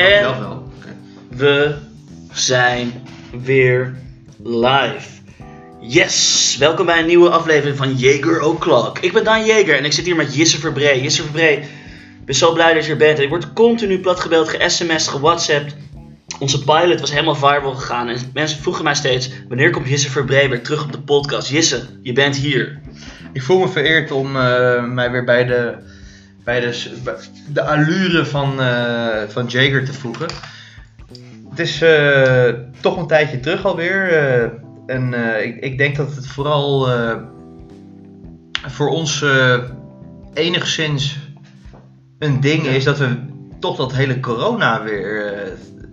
En- zelf wel. Oké. We zijn weer live. Yes! Welkom bij een nieuwe aflevering van Jager O'Clock. Ik ben Dan Jager en ik zit hier met Jisse Verbree. Jisse Verbree, ik ben zo blij dat je er bent. Ik word continu platgebeld, ge-sms'd, gewhatsappt. Onze pilot was helemaal viral gegaan en mensen vroegen mij steeds... Wanneer komt Jisse Verbree weer terug op de podcast? Jisse, je bent hier. Ik voel me vereerd om eh, mij weer bij de, bij de, bij de allure van, eh, van Jager te voegen. Het is eh, toch een tijdje terug alweer. eh, en ik, ik denk dat het vooral voor ons enigszins een ding is dat we toch dat hele corona weer,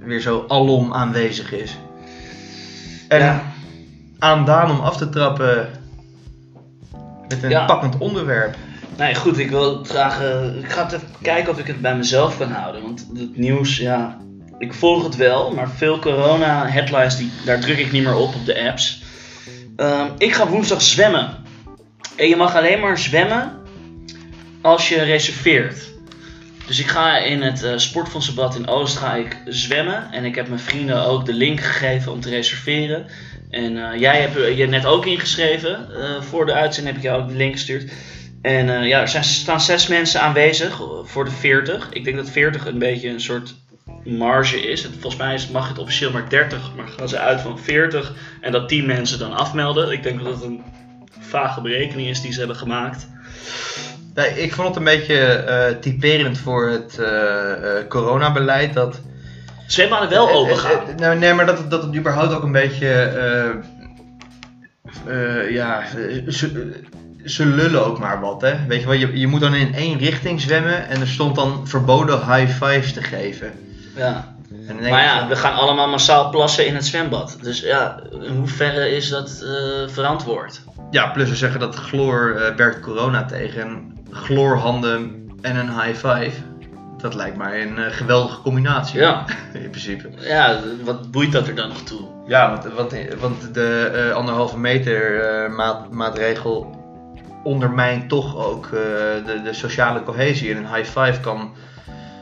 weer zo alom aanwezig is. En Ja. aan Daan om af te trappen met een Ja. pakkend onderwerp. Nee, goed, ik wil graag. eh, ik ga even kijken of ik het bij mezelf kan houden. Want het nieuws, ja. Ik volg het wel, maar veel corona-headlines, daar druk ik niet meer op op de apps. Ehm, ik ga woensdag zwemmen. En je mag alleen maar zwemmen als je reserveert. Dus ik ga in het Sportfondsenbad in Oost zwemmen. En ik heb mijn vrienden ook de link gegeven om te reserveren. En eh, jij hebt je net ook ingeschreven. Voor de uitzending heb ik jou ook de link gestuurd. En eh, ja, er zijn, staan zes mensen aanwezig voor de 40. Ik denk dat 40 een beetje een soort marge is. Het- Volgens mij is, mag het officieel maar 30, maar gaan ze uit van 40. En dat 10 mensen dan afmelden. Ik denk dat het een vage berekening is die ze hebben gemaakt. Nee, ik vond het een beetje eh, typerend voor het eh, coronabeleid. Dat, Zwembaden wel open gaan. eh, nou, nee, maar dat, het- dat het überhaupt ook een beetje. ja, ze, ze lullen ook maar wat, hè? Weet je wel, je, je moet dan in één richting zwemmen en er stond dan verboden high fives te geven. Ja. Maar ja, van, we gaan allemaal massaal plassen in het zwembad. Dus ja, in hoeverre is dat eh, verantwoord? ja, plus we zeggen dat chloor eh, werkt corona tegen. En chloorhanden en een high five. Dat lijkt mij een eh, geweldige combinatie. Ja. In principe. Ja, wat boeit dat er dan nog toe? Ja, want, want, want de anderhalve meter maat, maatregel ondermijnt toch ook eh, de, de sociale cohesie. En een high five kan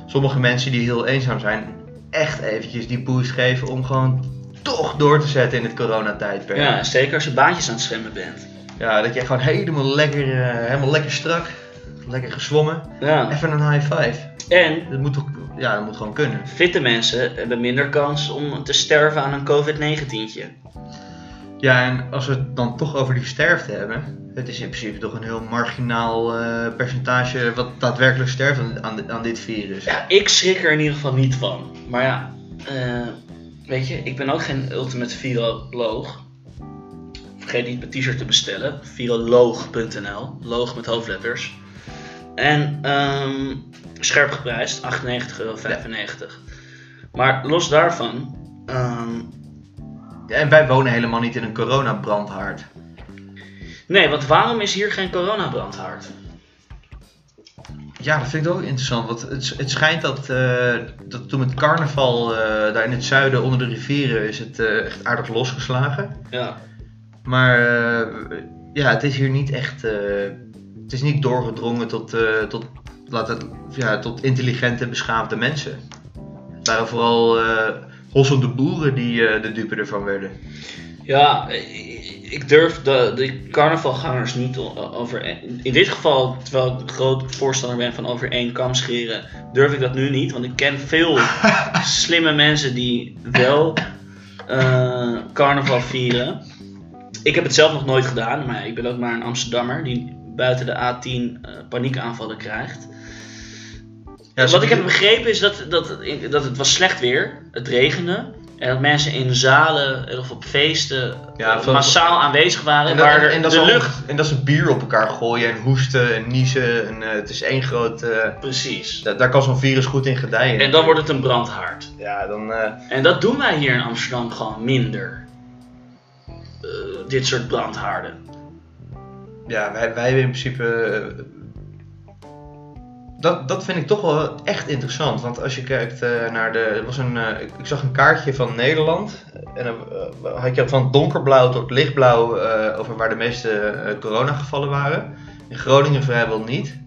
sommige mensen die heel eenzaam zijn echt eventjes die boost geven om gewoon toch door te zetten in het coronatijdperk. Ja, zeker als je baantjes aan het zwemmen bent. Ja, dat je gewoon helemaal lekker, eh, helemaal lekker strak, lekker gezwommen. Ja. Even een high five. En Dat moet toch, ja, dat moet gewoon kunnen. fitte mensen hebben minder kans om te sterven aan een COVID-19'tje. Ja, en als we het dan toch over die sterfte hebben. Het is in principe toch een heel marginaal eh, percentage wat daadwerkelijk sterft aan, aan, dit- virus. Ja, ik schrik er in ieder geval niet van. Maar ja, eh, weet je, ik ben ook geen ultimate viroloog. Vergeet niet mijn t-shirt te bestellen. Viroloog.nl. Loog met hoofdletters. En ehm, scherp geprijsd, 98,95 euro. Maar los daarvan, Ja, en wij wonen helemaal niet in een coronabrandhaard. nee, want waarom is hier geen coronabrandhaard? Ja, dat vind ik ook interessant. Want het, het schijnt dat, eh, dat toen het carnaval eh, daar in het zuiden onder de rivieren is het eh, echt aardig losgeslagen. Ja, Maar ja, het is hier niet echt. het is niet doorgedrongen tot, tot, laat het, ja, tot intelligente, beschaafde mensen. Het waren vooral eh hossende boeren die eh, de dupe ervan werden. Ja, ik durf de, de carnavalgangers niet over. In dit geval, terwijl ik een groot voorstander ben van over één kam scheren, durf ik dat nu niet. Want ik ken veel slimme mensen die wel eh, carnaval vieren. Ik heb het zelf nog nooit gedaan, maar ik ben ook maar een Amsterdammer die buiten de A10 eh, paniekaanvallen krijgt. Ja, Wat ik heb begrepen is dat, dat, dat het was slecht weer, het regende. En dat mensen in zalen of op feesten Ja, eh, massaal aanwezig waren. En dat, waar en, en dat de lucht... en dat ze bier op elkaar gooien en hoesten en niezen. En, eh, het is één groot. eh, Precies. da- daar kan zo'n virus goed in gedijen. En dan wordt het een brandhaard. Ja, dan. eh, En dat doen wij hier in Amsterdam gewoon minder. Eh, dit soort brandhaarden. ja, wij, wij hebben in principe. Dat, dat vind ik toch wel echt interessant. Want als je kijkt eh, naar de. Er was een, eh, ik, ik zag een kaartje van Nederland. En dan eh, had je van donkerblauw tot lichtblauw over waar de meeste coronagevallen waren. In Groningen vrijwel niet.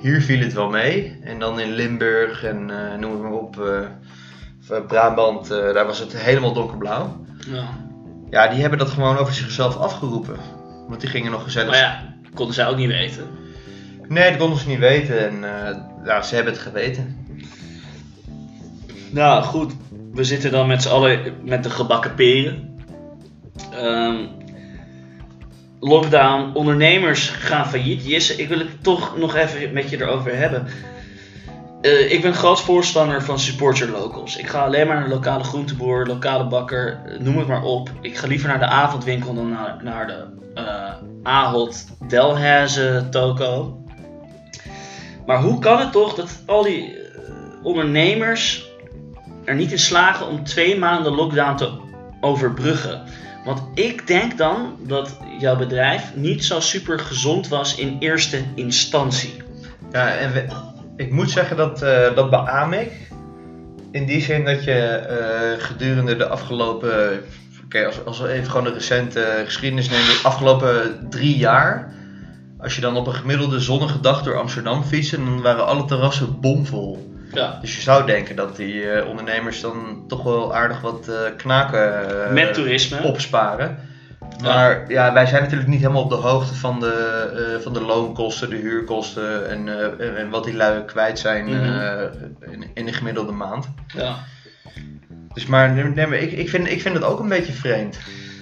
Hier viel het wel mee. En dan in Limburg en noem het maar op. Brabant, daar was het helemaal donkerblauw. Ja. Ja, die hebben dat gewoon over zichzelf afgeroepen. Want die gingen nog gezellig. Maar ja, konden zij ook niet weten. Nee, dat konden ze niet weten. En ja, ze hebben het geweten. Nou goed, we zitten dan met z'n allen met de gebakken peren. Ehm, lockdown, ondernemers gaan failliet. Jesse, ik wil het toch nog even met je erover hebben. Eh, ik ben groot voorstander van support your locals. Ik ga alleen maar naar een lokale groenteboer, lokale bakker, eh, noem het maar op. Ik ga liever naar de avondwinkel dan naar, naar de eh Ahold Delhaize toko. Maar hoe kan het toch dat al die eh, ondernemers er niet in slagen om twee maanden lockdown te overbruggen? Want ik denk dan dat jouw bedrijf niet zo super gezond was in eerste instantie. Ja, en ik moet zeggen dat, eh, dat beaam ik. In die zin dat je eh, gedurende de afgelopen. Als, als we even gewoon de recente geschiedenis nemen, de afgelopen drie jaar. Als je dan op een gemiddelde zonnige dag door Amsterdam fietst, dan waren alle terrassen bomvol. Ja. Dus je zou denken dat die eh, ondernemers dan toch wel aardig wat eh, knaken eh, Met toerisme. opsparen. Maar ja, wij zijn natuurlijk niet helemaal op de hoogte van de, van de loonkosten, de huurkosten en, en- wat die lui kwijt zijn Mhm. in, in de gemiddelde maand. Ja. Dus maar, nee, maar ik, ik, vind, ik vind het ook een beetje vreemd.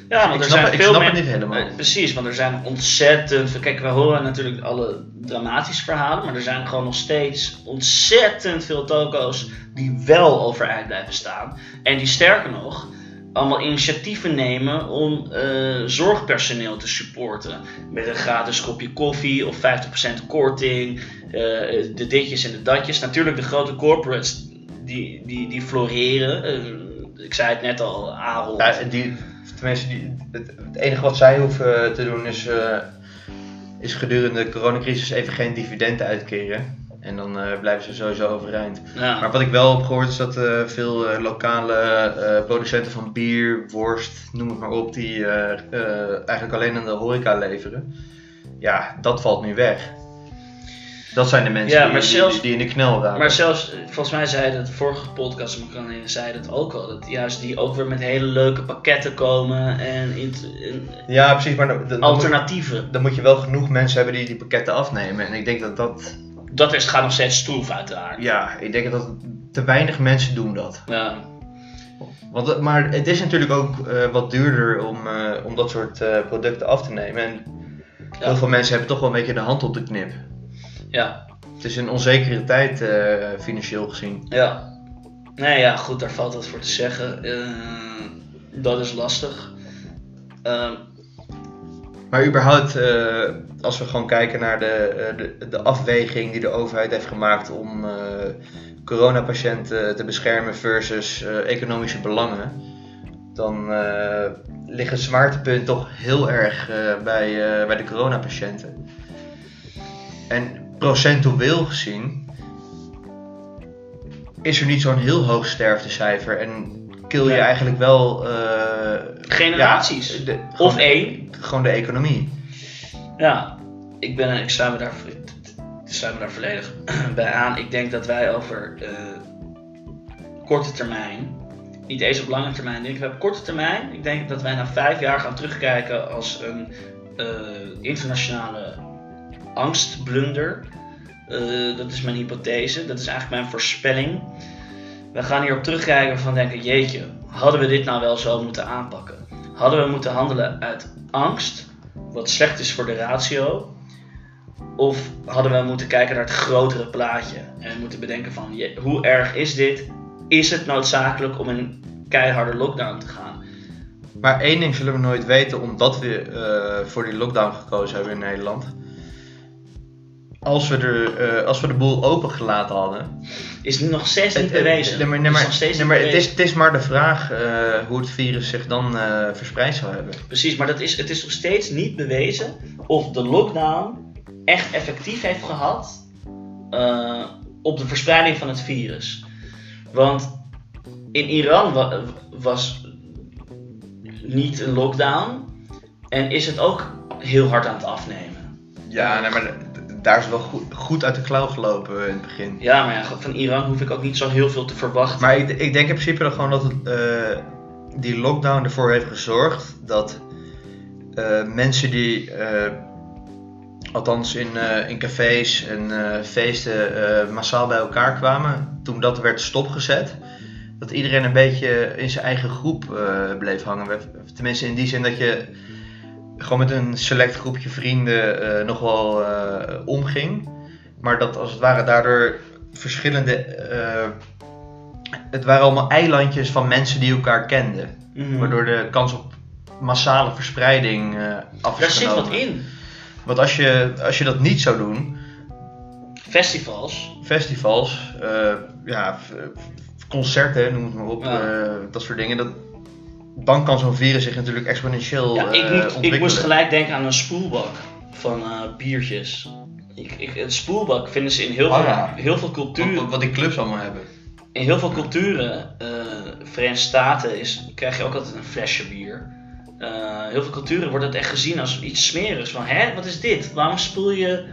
Ja, want er snap, zijn veel snap meer... het niet helemaal. Eh, precies, want er zijn ontzettend... veel- Kijk, we horen natuurlijk alle dramatische verhalen, maar er zijn gewoon nog steeds ontzettend veel toko's die wel overeind blijven staan. En die sterker nog, allemaal initiatieven nemen om eh, zorgpersoneel te supporten. Met een gratis kopje koffie of 50% korting, eh, de ditjes en de datjes. Natuurlijk de grote corporates die, die, die floreren. Ik zei het net al, Ahold. Ja, die, tenminste, die, het, het enige wat zij hoeven te doen is, eh, is gedurende de coronacrisis even geen dividend uitkeren. En dan eh, blijven ze sowieso overeind. Ja. Maar wat ik wel heb gehoord is dat eh, veel eh, lokale eh, producenten van bier, worst, noem het maar op, die eh, eh, eigenlijk alleen aan de horeca leveren. Ja, dat valt nu weg. Dat zijn de mensen Ja, die, maar zelfs- die in de knel raken. Maar zelfs, eh, volgens mij zei dat de vorige podcast, maar zei het ook al, dat juist die ook weer met hele leuke pakketten komen en, en ja, precies. Maar dan, dan, dan moet, alternatieven. dan moet je wel genoeg mensen hebben die die pakketten afnemen. En ik denk dat dat, Dat is, gaat nog steeds stroef uiteraard. ja, ik denk dat te weinig mensen doen dat. Ja. Want, het- maar het is natuurlijk ook eh, wat duurder om, eh, om dat soort eh, producten af te nemen. En Ja. heel veel mensen hebben toch wel een beetje de hand op de knip. Ja. Het is een onzekere tijd eh, financieel gezien. ja. Nee, ja, goed, daar valt wat voor te zeggen. Eh, dat is lastig. Ehm, Maar überhaupt, eh, als we gewoon kijken naar de, de, de afweging die de overheid heeft gemaakt om coronapatiënten te beschermen versus economische belangen, dan ligt het zwaartepunt toch heel erg bij, bij de coronapatiënten. En procentueel gezien is er niet zo'n heel hoog sterftecijfer en kill je eigenlijk wel eh, Generaties. ja, de- of één. gewoon de economie. Ja, ik, ben, ik sluit me daar, ik sluit me daar volledig bij aan. Ik denk dat wij over eh, korte termijn, niet eens op lange termijn, denk ik, op korte termijn, ik denk dat wij na vijf jaar gaan terugkijken als een eh, internationale angstblunder. Eh, dat is mijn hypothese, dat is eigenlijk mijn voorspelling. We gaan hierop terugkijken van denken, jeetje, hadden we dit nou wel zo moeten aanpakken? Hadden we moeten handelen uit angst, wat slecht is voor de ratio? Of hadden we moeten kijken naar het grotere plaatje en moeten bedenken van hoe erg is dit? Is het noodzakelijk om in een keiharde lockdown te gaan? Maar één ding zullen we nooit weten, omdat we eh, voor die lockdown gekozen hebben in Nederland. Als we, er, eh, als we de boel open gelaten hadden. Is nog steeds niet Het- het- bewezen. nee, maar, Is maar- nog steeds nee, niet maar het, is, bewezen. het is maar de vraag eh, hoe het virus zich dan eh, verspreid zou hebben. Precies, maar dat is, het is nog steeds niet bewezen of de lockdown echt effectief heeft gehad eh, op de verspreiding van het virus. Want in Iran wa- was niet een lockdown en is het ook heel hard aan het afnemen. Ja, nee, maar daar is wel goed, goed uit de klauw gelopen in het begin. Ja, maar ja, van Iran hoef ik ook niet zo heel veel te verwachten. Maar ik, ik denk in principe dan gewoon dat het, eh, die lockdown ervoor heeft gezorgd dat eh, mensen die, eh, althans in, in cafés en feesten, massaal bij elkaar kwamen, toen dat werd stopgezet, dat iedereen een beetje in zijn eigen groep bleef hangen. Tenminste in die zin dat je gewoon met een select groepje vrienden eh, nog wel eh, omging. Maar dat als het ware daardoor verschillende. eh, het waren allemaal eilandjes van mensen die elkaar kenden. Mhm. Waardoor de kans op massale verspreiding eh af is Daar zit wat in. Want als je, als je dat niet zou doen, Festivals. festivals, ja, concerten, noem het maar op, Ja. dat soort dingen, dat, dan kan zo'n virus zich natuurlijk exponentieel Ja, ik, eh, moet, ik ontwikkelen. moest gelijk denken aan een spoelbak van eh, biertjes. Ik, ik, een spoelbak vinden ze in heel, Oh veel, ja. heel veel culturen. wat- wat die clubs allemaal hebben. In heel veel culturen, eh Verenigde Staten, is, krijg je ook altijd een flesje bier. Eh, heel veel culturen wordt het echt gezien als iets smerigs. Van, hè, wat is dit? Waarom spoel je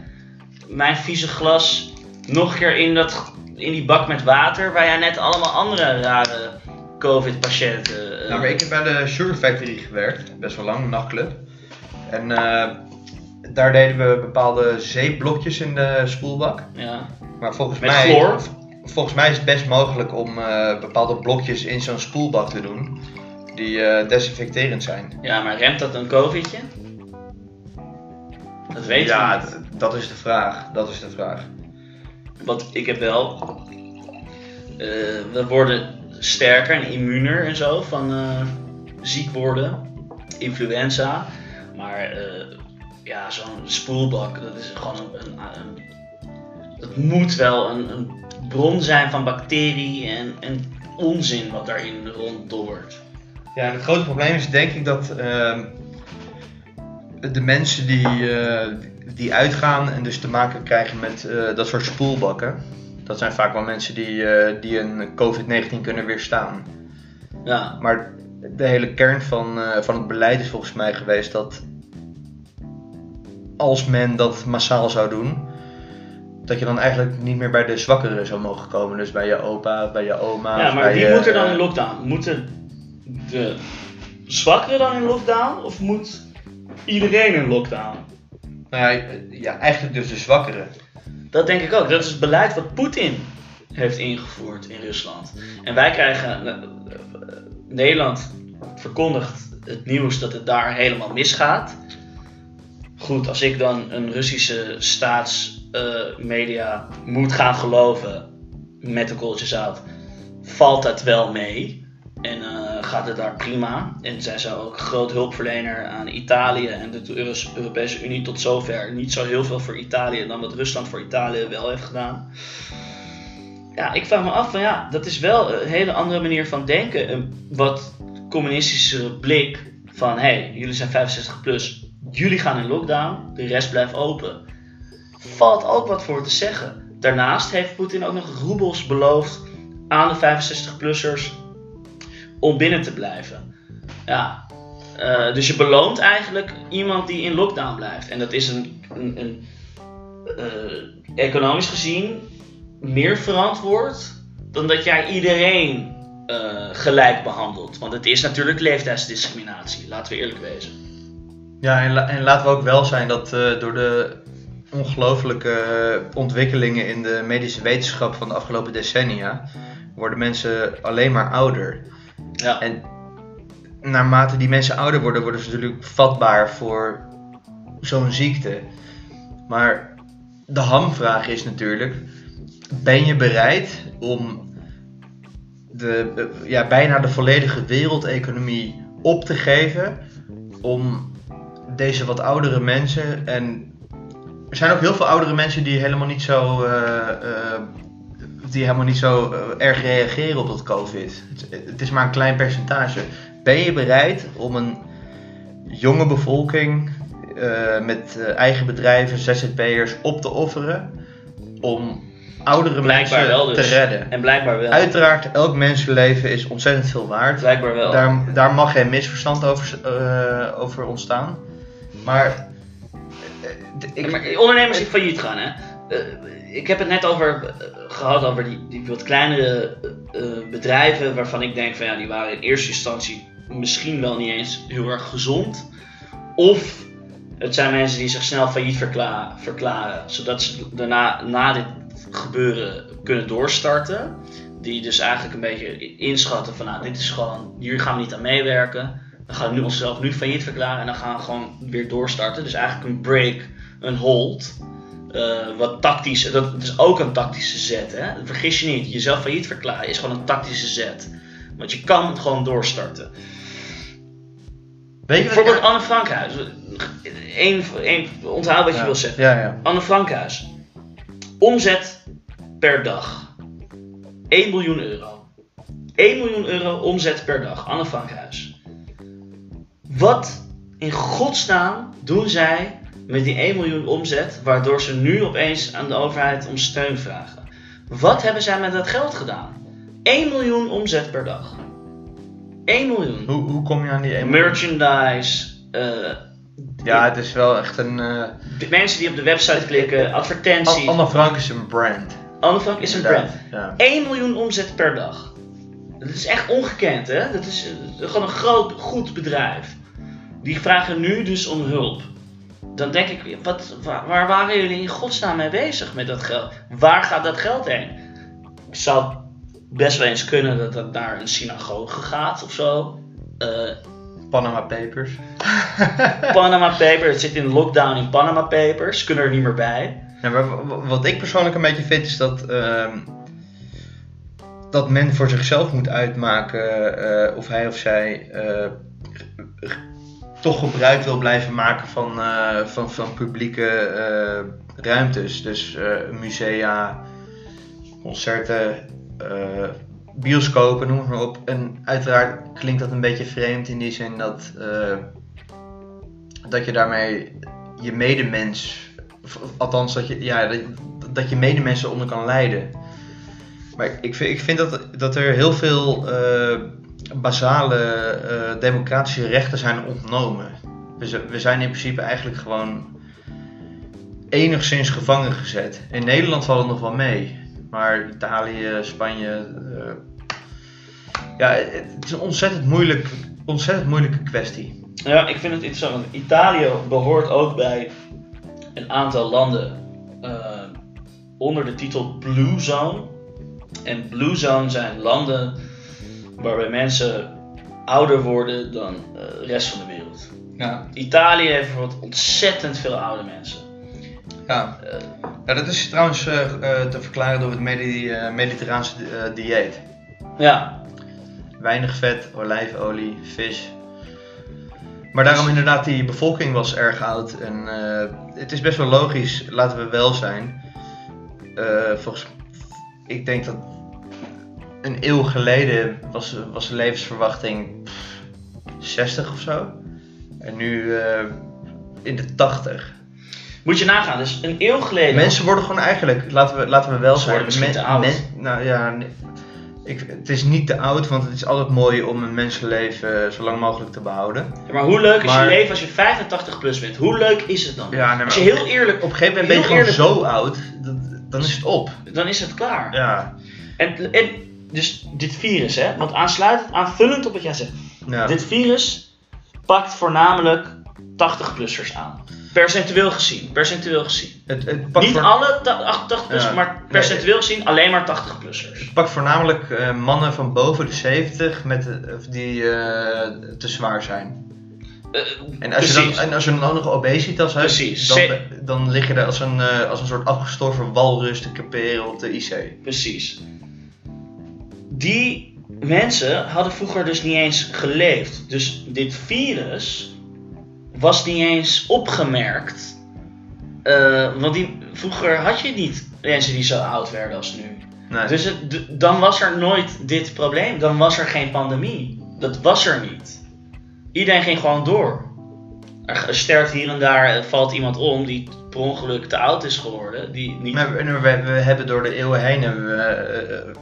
mijn vieze glas nog een keer in, dat, in die bak met water, waar jij net allemaal andere rare COVID-patiënten... Nou, maar ik heb bij de Sugar Factory gewerkt, best wel lang, een nachtclub. En eh, daar deden we bepaalde zeepblokjes in de spoelbak. ja. Maar volgens Met mij, volgens mij is het best mogelijk om eh, bepaalde blokjes in zo'n spoelbak te doen. Die eh, desinfecterend zijn. ja, maar remt dat een COVIDje? Dat weten ja, niet. d- dat is de vraag. Dat is de vraag. Want ik heb wel. eh, we worden sterker en immuner en zo van eh, ziek worden, influenza. Maar eh, ja, zo'n spoelbak, dat is gewoon een. een, dat moet wel een, een bron zijn van bacterie en, onzin wat daarin ronddobbert. Ja, het grote probleem is denk ik dat ehm, de mensen die, eh, die uitgaan en dus te maken krijgen met dat soort spoelbakken. Dat zijn vaak wel mensen die, eh, die een COVID-19 kunnen weerstaan. Ja, Maar de hele kern van, eh, van het beleid is volgens mij geweest dat als men dat massaal zou doen, dat je dan eigenlijk niet meer bij de zwakkeren zou mogen komen. Dus bij je opa, bij je oma. ja maar wie moet er dan eh, in lockdown? Moeten de zwakkeren dan in lockdown of moet iedereen in lockdown? Nou ja, eigenlijk dus de zwakkeren. Dat denk ik ook. Dat is het beleid wat Poetin heeft ingevoerd in Rusland. En wij krijgen. eh, eh, Nederland verkondigt het nieuws dat het daar helemaal misgaat. Goed, als ik dan een Russische staatsmedia moet gaan geloven met een korreltje zout, valt dat wel mee. En eh, gaat het daar prima. En zijn ze ook groot hulpverlener aan Italië en de Euro- Europese Unie tot zover. Niet zo heel veel voor Italië dan wat Rusland voor Italië wel heeft gedaan. Ja, ik vraag me af van ja, dat is wel een hele andere manier van denken. Een wat communistische blik van hé, hey, jullie zijn 65 plus, jullie gaan in lockdown, de rest blijft open. Valt ook wat voor te zeggen. Daarnaast heeft Poetin ook nog roebels beloofd aan de 65-plussers om binnen te blijven. Ja, eh, dus je beloont eigenlijk iemand die in lockdown blijft. En dat is een, een, een eh, economisch gezien meer verantwoord dan dat jij iedereen eh, gelijk behandelt. Want het is natuurlijk leeftijdsdiscriminatie, laten we eerlijk wezen. Ja, en, en laten we ook wel zijn dat door de ongelooflijke ontwikkelingen in de medische wetenschap van de afgelopen decennia, worden mensen alleen maar ouder. Ja. En naarmate die mensen ouder worden, worden ze natuurlijk vatbaar voor zo'n ziekte. Maar de hamvraag is natuurlijk: ben je bereid om de, ja, bijna de volledige wereldeconomie op te geven om deze wat oudere mensen en er zijn ook heel veel oudere mensen die helemaal niet zo eh, eh, die helemaal niet zo eh, erg reageren op dat COVID. Het, het is maar een klein percentage. Ben je bereid om een jonge bevolking eh, met eh, eigen bedrijven, ZZP'ers op te offeren om oudere Blijkbaar mensen wel dus. te redden? En blijkbaar wel. Uiteraard, elk mensenleven is ontzettend veel waard. Blijkbaar wel. Daar, daar mag geen misverstand over, over ontstaan. Maar Ja, ik, maar ondernemers die failliet gaan, hè. Eh, ik heb het net over eh, gehad over die, die wat kleinere eh, bedrijven waarvan ik denk van ja, die waren in eerste instantie misschien wel niet eens heel erg gezond. Of het zijn mensen die zich snel failliet verkla- verklaren, zodat ze daarna na dit gebeuren kunnen doorstarten. Die dus eigenlijk een beetje inschatten van nou, dit is gewoon, hier gaan we niet aan meewerken. We gaan nu onszelf nu failliet verklaren en dan gaan we gewoon weer doorstarten. Dus eigenlijk een break, een hold. Eh, wat tactisch, dat, dat is ook een tactische zet. Hè? Vergis je niet, jezelf failliet verklaren is gewoon een tactische zet. Want je kan gewoon doorstarten. weet je Bijvoorbeeld Anne Frankhuis. Eén, één, onthoud wat je wil zeggen. Ja, ja. Anne Frankhuis. Omzet per dag. 1 miljoen euro. 1 miljoen euro omzet per dag. Anne Frankhuis. Wat in godsnaam doen zij met die 1 miljoen omzet, waardoor ze nu opeens aan de overheid om steun vragen? Wat hebben zij met dat geld gedaan? 1 miljoen omzet per dag. 1 miljoen. Hoe, hoe kom je aan die 1 Merchandise. eh, Ja, het is wel echt een... eh de mensen die op de website klikken, advertenties. Anne Frank is een brand. Anne Frank is een brand. Ja. 1 miljoen omzet per dag. Dat is echt ongekend, hè? Dat is eh, gewoon een groot, goed bedrijf. Die vragen nu dus om hulp. Dan denk ik, wat, waar, waar waren jullie in godsnaam mee bezig met dat geld? Waar gaat dat geld heen? Het zou best wel eens kunnen dat dat naar een synagoge gaat of zo. Eh, Panama Papers. Panama Papers, het zit in lockdown in Panama Papers, kunnen er niet meer bij. Ja, maar wat ik persoonlijk een beetje vind is dat, ehm, dat men voor zichzelf moet uitmaken eh, of hij of zij eh, toch gebruik wil blijven maken van, eh, van, van publieke eh, ruimtes. Dus eh, musea, concerten, bioscopen, noem het maar op. En uiteraard klinkt dat een beetje vreemd in die zin dat, dat je daarmee je medemens Althans, dat je, ja, dat, je medemensen onder kan leiden. Maar ik vind, ik vind dat, dat er heel veel basale eh, democratische rechten zijn ontnomen. We, we zijn in principe eigenlijk gewoon enigszins gevangen gezet. In Nederland valt het nog wel mee. Maar Italië, Spanje. eh, ja, het is een ontzettend, moeilijk, ontzettend moeilijke kwestie. Ja, ik vind het interessant, Italië behoort ook bij een aantal landen eh, onder de titel Blue Zone. En Blue Zone zijn landen waarbij mensen ouder worden dan eh, de rest van de wereld. Ja, Italië heeft bijvoorbeeld ontzettend veel oude mensen. ja. Eh, Ja, dat is trouwens eh, eh, te verklaren door het medi- eh, mediterraanse di- eh, dieet. ja, Weinig vet, olijfolie, vis. Maar daarom inderdaad, die bevolking was erg oud. En eh, het is best wel logisch, laten we wel zijn. Eh, volgens, ik denk dat een eeuw geleden was, was de levensverwachting pff, 60 of zo. En nu eh, in de 80. moet je nagaan. Dus een eeuw geleden. Mensen worden gewoon eigenlijk, laten we, laten we wel Ze zijn. worden misschien men- te oud. men- nou ja, nee. ik, het is niet te oud, want het is altijd mooi om een mensenleven zo lang mogelijk te behouden. Ja, maar hoe leuk is Maar- je leven als je 85 plus bent? Hoe leuk is het dan? Ja, nee, maar als je heel eerlijk, Op een gegeven moment ben je gewoon zo oud, dat, dan is het op. dan is het klaar. Ja. En, en dus dit virus, hè, want aansluitend, aanvullend op wat jij zegt. ja. Dit virus pakt voornamelijk 80-plussers aan. Percentueel gezien, percentueel gezien. Het, het pakt, Niet voor- alle 80-plussers, Ja. maar percentueel gezien alleen maar 80-plussers. het pakt voornamelijk eh, mannen van boven de 70 met, eh, die eh, te zwaar zijn. En als, je dan, en als je dan ook nog obesitas hebt, dan, dan lig je er als een, als een soort afgestorven walrus te creperen op de IC. Precies. Die mensen hadden vroeger dus niet eens geleefd. Dus dit virus was niet eens opgemerkt. Eh, want die, vroeger had je niet mensen die zo oud werden als nu. Nee. Dus het, dan was er nooit dit probleem. Dan was er geen pandemie. Dat was er niet. Iedereen ging gewoon door. Er sterft hier en daar, eh, valt iemand om die per ongeluk te oud is geworden. Die niet Maar we, we, we hebben door de eeuwen heen hebben we,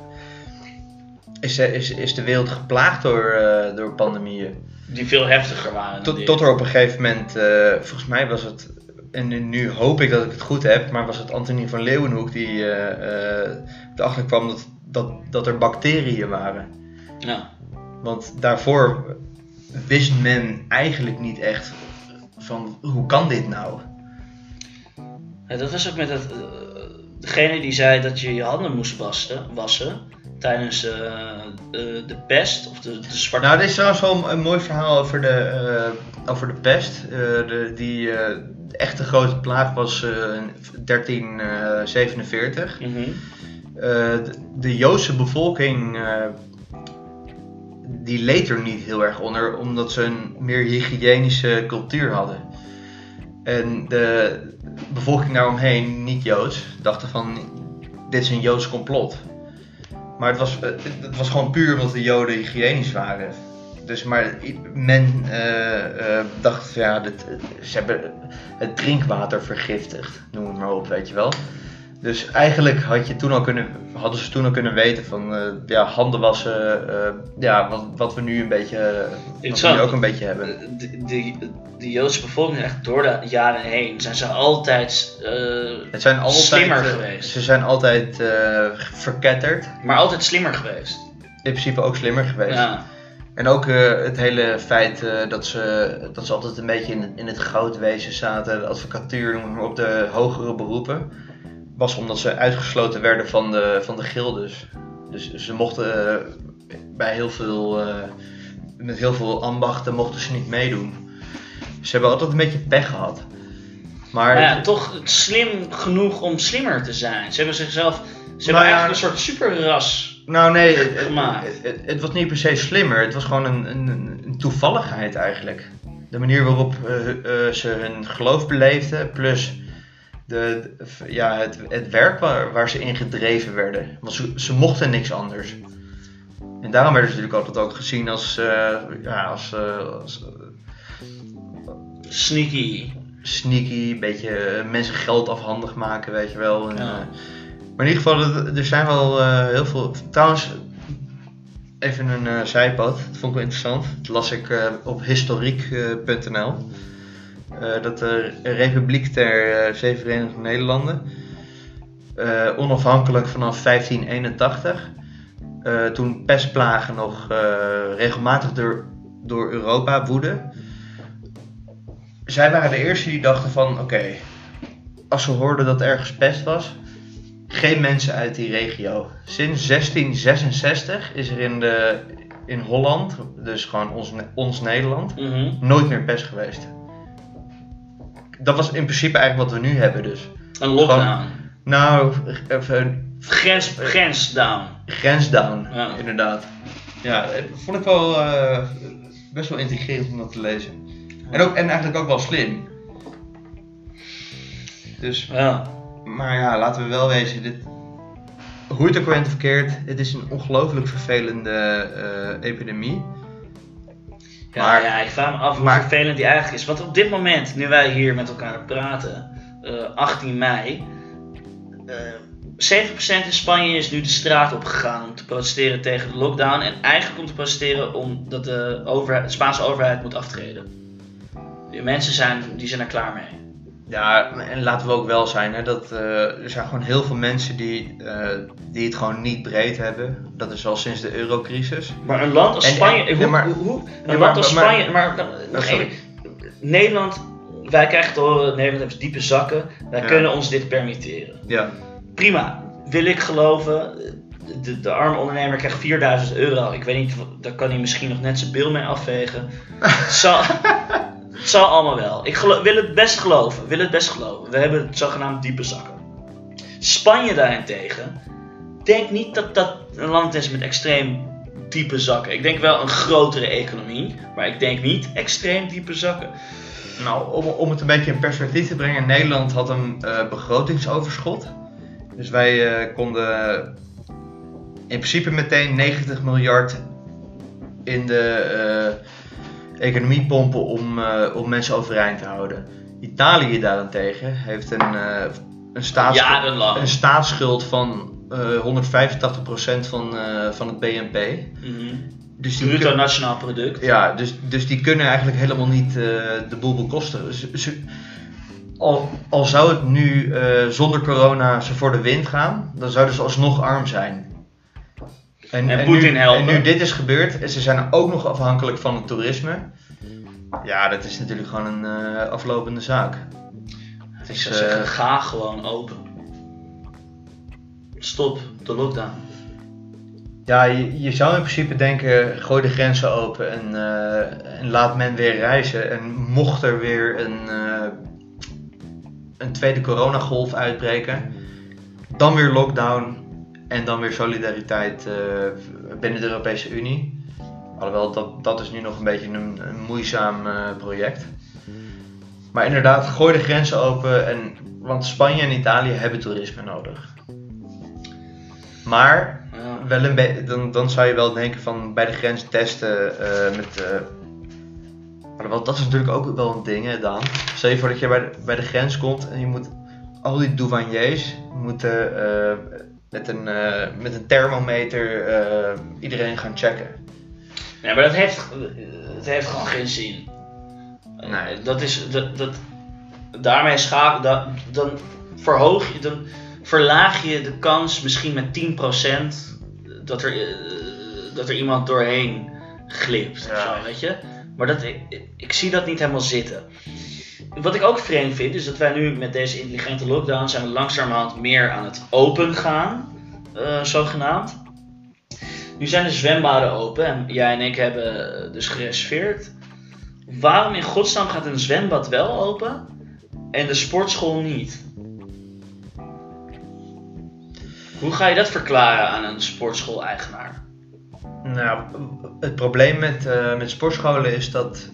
is, de, is, is de wereld geplaagd door, eh, door pandemieën. die veel heftiger waren. Tot, tot er op een gegeven moment, eh, volgens mij was het en nu hoop ik dat ik het goed heb, maar was het Antonie van Leeuwenhoek die eh, eh, erachter kwam dat, dat, dat er bacteriën waren. Ja. Want daarvoor wist men eigenlijk niet echt van hoe kan dit nou? Ja, dat was ook met het, eh, degene die zei dat je je handen moest wassen, wassen tijdens eh, de pest of de, de zwarte... Nou, dit is trouwens wel een, mooi verhaal over de, eh, over de pest. Eh, de, die de echte grote plaag was eh, in 1347. Mhm. De, Joodse bevolking die leed er niet heel erg onder, omdat ze een meer hygiënische cultuur hadden. En de bevolking daaromheen, niet Joods, dachten van dit is een Joods complot. Maar het was, eh, het was gewoon puur omdat de Joden hygiënisch waren. Dus maar men eh, eh, dacht, ja, ze hebben het drinkwater vergiftigd, noem het maar op, weet je wel. Dus eigenlijk had je toen al kunnen, hadden ze toen al kunnen weten van eh, ja, handen wassen, eh, ja, wat, wat we nu een beetje, eh, wat we Interessant. nu ook een beetje hebben. De, de, de Joodse bevolking, echt door de jaren heen, zijn ze altijd, Het zijn altijd, Slimmer geweest. Ze zijn altijd verketterd. maar altijd slimmer geweest. In principe ook slimmer geweest. Ja. En ook het hele feit dat, ze, dat ze altijd een beetje in, het- in het goudwezen zaten, de advocatuur, noem maar op de hogere beroepen, was omdat ze uitgesloten werden van de, van de gildes. Dus ze mochten eh, bij heel veel, eh, met heel veel ambachten mochten ze niet meedoen. Ze hebben altijd een beetje pech gehad. Maar Maar ja, toch slim genoeg om slimmer te zijn. Ze hebben zichzelf, ze Nou hebben ja, eigenlijk een soort superras. Nou nee, het, het- gemaakt. het, was niet per se slimmer. Het was gewoon een, een, een toevalligheid eigenlijk. De manier waarop eh, ze hun geloof beleefden, plus de, de- ja, het, het werk waar, waar ze in gedreven werden. Want ze, ze mochten niks anders. En daarom werden ze natuurlijk altijd ook gezien als, eh, ja, als, eh, als eh, Sneaky. sneaky, een beetje mensen geld afhandig maken, weet je wel. En, Ja. maar in ieder geval, er- zijn wel heel veel. Trouwens, even een zijpad, dat vond ik wel interessant. Dat las ik op historiek.nl. Eh, dat de Republiek der eh, Zeven Verenigde Nederlanden, eh, onafhankelijk vanaf 1581, eh, toen pestplagen nog regelmatig door, door Europa woedden, zij waren de eerste die dachten van oké, als ze hoorden dat ergens pest was, geen mensen uit die regio. Sinds 1666 is er in, de, in Holland, dus gewoon ons, ons Nederland, Mhm. nooit meer pest geweest. Dat was in principe eigenlijk wat we nu hebben dus. Een lockdown. Nou, even Grens, grensdown. grensdown, Ja. inderdaad. Ja, dat vond ik wel eh, best wel intrigerend om dat te lezen. En, ook, en eigenlijk ook wel slim. Dus Ja. Maar ja, laten we wel wezen, dit, hoe het ook verkeerd, het is een ongelooflijk vervelende eh, epidemie. Ja, Maar- ja, ik vraag me af hoe maar- vervelend die eigenlijk is. Want op dit moment, nu wij hier met elkaar praten, eh, 18 mei, eh 7% in Spanje is nu de straat opgegaan om te protesteren tegen de lockdown. En eigenlijk om te protesteren omdat de, overheid, de Spaanse overheid moet aftreden. Die mensen zijn, die zijn er klaar mee. Ja, en laten we ook wel zijn, hè, dat, eh, er zijn gewoon heel veel mensen die, eh, die het gewoon niet breed hebben. Dat is al sinds de eurocrisis. Maar een land als Spanje, en- hoe, maar- hoe, hoe- een maar- land als maar- Spanje, maar, één- Nederland, wij krijgen te horen, Nederland heeft diepe zakken, wij Ja. kunnen ons dit permitteren. Ja, Prima, wil ik geloven. De, de arme ondernemer krijgt 4000 euro. Ik weet niet, daar kan hij misschien nog net zijn bil mee afvegen. Zal, het zal allemaal wel. Ik wil het best geloven. Wil het best geloven. We hebben zogenaamd diepe zakken. Spanje daarentegen. Denk niet dat dat een land is met extreem diepe zakken. Ik denk wel een grotere economie. Maar ik denk niet extreem diepe zakken. nou, om, om het een beetje in perspectief te brengen, Nederland had een eh, begrotingsoverschot. Dus wij eh, konden in principe meteen 90 miljard in de eh, economie pompen om, eh, om mensen overeind te houden. Italië daarentegen heeft een, eh, een, staats een staatsschuld van eh 185% van, eh, van het BNP. Mhm. Dus die, Bruto kun- nationaal product. ja, dus, dus die kunnen eigenlijk helemaal niet de boel bekosten. Ze- ze- al, al zou het nu zonder corona ze voor de wind gaan, dan zouden ze alsnog arm zijn. En Poetin nu, helpen. En nu dit is gebeurd, en ze zijn ook nog afhankelijk van het toerisme. Ja, dat is natuurlijk gewoon een eh, aflopende zaak. Ik is, zeggen, eh, ga gewoon open. Stop de lockdown. Ja, je, je zou in principe denken, gooi de grenzen open en, eh, en laat men weer reizen. En mocht er weer een, een tweede coronagolf uitbreken, dan weer lockdown en dan weer solidariteit eh, binnen de Europese Unie. Alhoewel, dat, dat is nu nog een beetje een, een moeizaam eh, project. Maar inderdaad, gooi de grenzen open, en, want Spanje en Italië hebben toerisme nodig. Maar Ja. wel een dan, dan zou je wel denken van bij de grens testen eh, met. eh, maar wel, dat is natuurlijk ook wel een ding, hè, Daan. Stel je voor dat je bij de, bij de grens komt en je moet al die douaniers moeten met, een, eh, met een thermometer eh, iedereen gaan checken. Nee, maar dat heeft, het heeft gewoon geen zin. Nee. Dat is, dat, dat, daarmee schakel, dat, dan verhoog je, dan verlaag je de kans misschien met 10% dat er, eh, dat er iemand doorheen glipt. of zo, weet je? Maar dat, ik, ik zie dat niet helemaal zitten. Wat ik ook vreemd vind, is dat wij nu met deze intelligente lockdown zijn we langzamerhand meer aan het open gaan, eh, zogenaamd. Nu zijn de zwembaden open en jij en ik hebben dus gereserveerd. Waarom in godsnaam gaat een zwembad wel open en de sportschool niet? Hoe ga je dat verklaren aan een sportschool-eigenaar? Nou, het probleem met, eh, met sportscholen is dat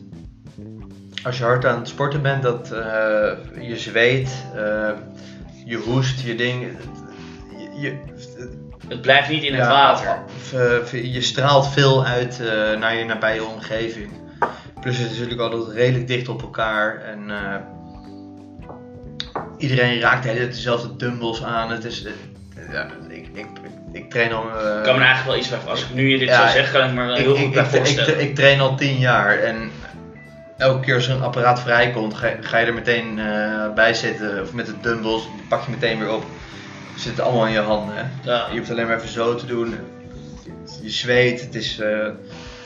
als je hard aan het sporten bent, dat eh, je zweet, eh, je hoest, je ding. Je, je, Het blijft niet in het water. je straalt veel uit eh, naar je nabije omgeving. Plus het is natuurlijk altijd redelijk dicht op elkaar en iedereen raakt de hele tijd dezelfde dumbbells aan. Het is, ja, ik, ik, ik, train al. Ik kan me eigenlijk wel iets bij Als ik nu je dit Ja, zo zeg, kan ik me ik, heel ik, goed bij voorstellen. ik train al tien jaar en elke keer als er een apparaat vrijkomt, ga, ga je er meteen eh, bij zitten. Of met de dumbbells, die pak je meteen weer op. Zit het allemaal in je handen. Hè? Ja. Je hoeft alleen maar even zo te doen. Je zweet, het is, eh,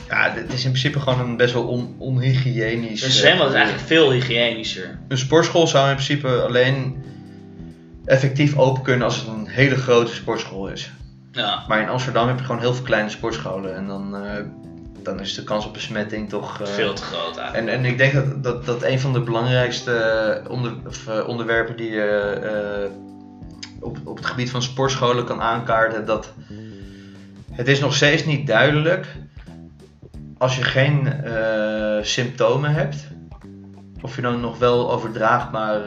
ja, het is in principe gewoon een best wel on, onhygiënisch. Een eh, zwembad is eigenlijk veel hygiënischer. Een sportschool zou in principe alleen effectief open kunnen als het een hele grote sportschool is. Ja. Maar in Amsterdam heb je gewoon heel veel kleine sportscholen en dan, dan is de kans op besmetting toch. eh, Veel te groot eigenlijk. en, en ik denk dat, dat, dat een van de belangrijkste eh, onder, of, eh, onderwerpen die je op, op het gebied van sportscholen kan aankaarten, dat het is nog steeds niet duidelijk als je geen symptomen hebt, of je dan nog wel overdraagbaar,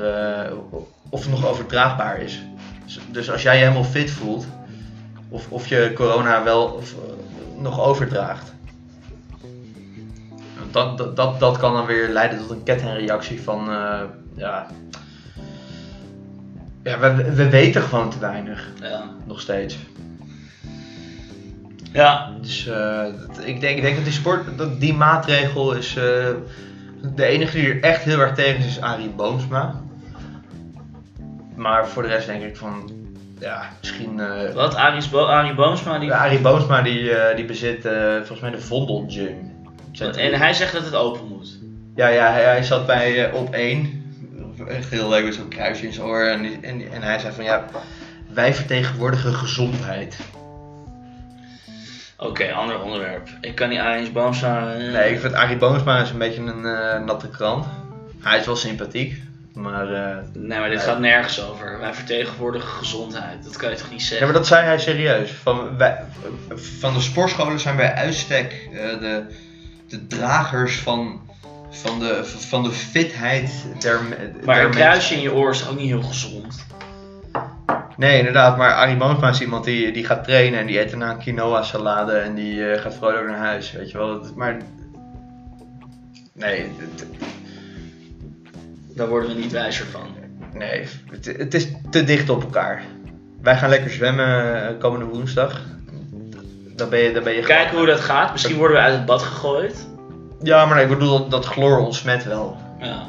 of het nog overdraagbaar is. Dus, als jij je helemaal fit voelt, of, of je corona wel of, nog overdraagt. Dat, dat, dat, dat kan dan weer leiden tot een kettingreactie van, eh, ja, ja we, we weten gewoon te weinig, Ja. nog steeds. ja. Dus eh, ik, denk, ik denk dat die sport, dat die maatregel is, eh, de enige die er echt heel erg tegen is, is Arie Boomsma. Maar voor de rest denk ik van, ja, misschien... Wat? Arie, Bo Arie Boomsma? Die... Arie Boomsma die, die bezit volgens mij de Vondel Gym. En hij zegt dat het open moet. Ja, ja hij, hij zat bij eh, op 1. Echt heel leuk met zo'n kruisje in zijn oor. En, die- en, en hij zei van ja, wij vertegenwoordigen gezondheid. Oké, ander onderwerp. Ik kan niet Arie Boomsma... eh, Nee, ik vind Arie Boomsma is een beetje een eh, natte krant. Hij is wel sympathiek, maar... Nee, maar dit gaat nergens over. Wij vertegenwoordigen gezondheid. Dat kan je toch niet Ja, zeggen? maar dat zei hij serieus. Van, wij, van de sportscholen zijn bij uitstek de, de dragers van, van, de, van de fitheid der, Maar een kruisje in je oor is ook niet heel gezond? Nee, inderdaad. Maar Arie Boomsma is iemand die, die gaat trainen en die eet daarna een quinoa salade en die eh, gaat vrolijk naar huis. Weet je wel. Maar... Nee, het, Daar worden we niet wijzer van. nee het, het is te dicht op elkaar. Wij gaan lekker zwemmen eh, komende woensdag. Dan ben je, dan ben je Kijken gewoon- hoe dat gaat. Misschien worden we uit het bad gegooid. Ja, maar nee, ik bedoel, dat, dat chloor ontsmet wel. Ja.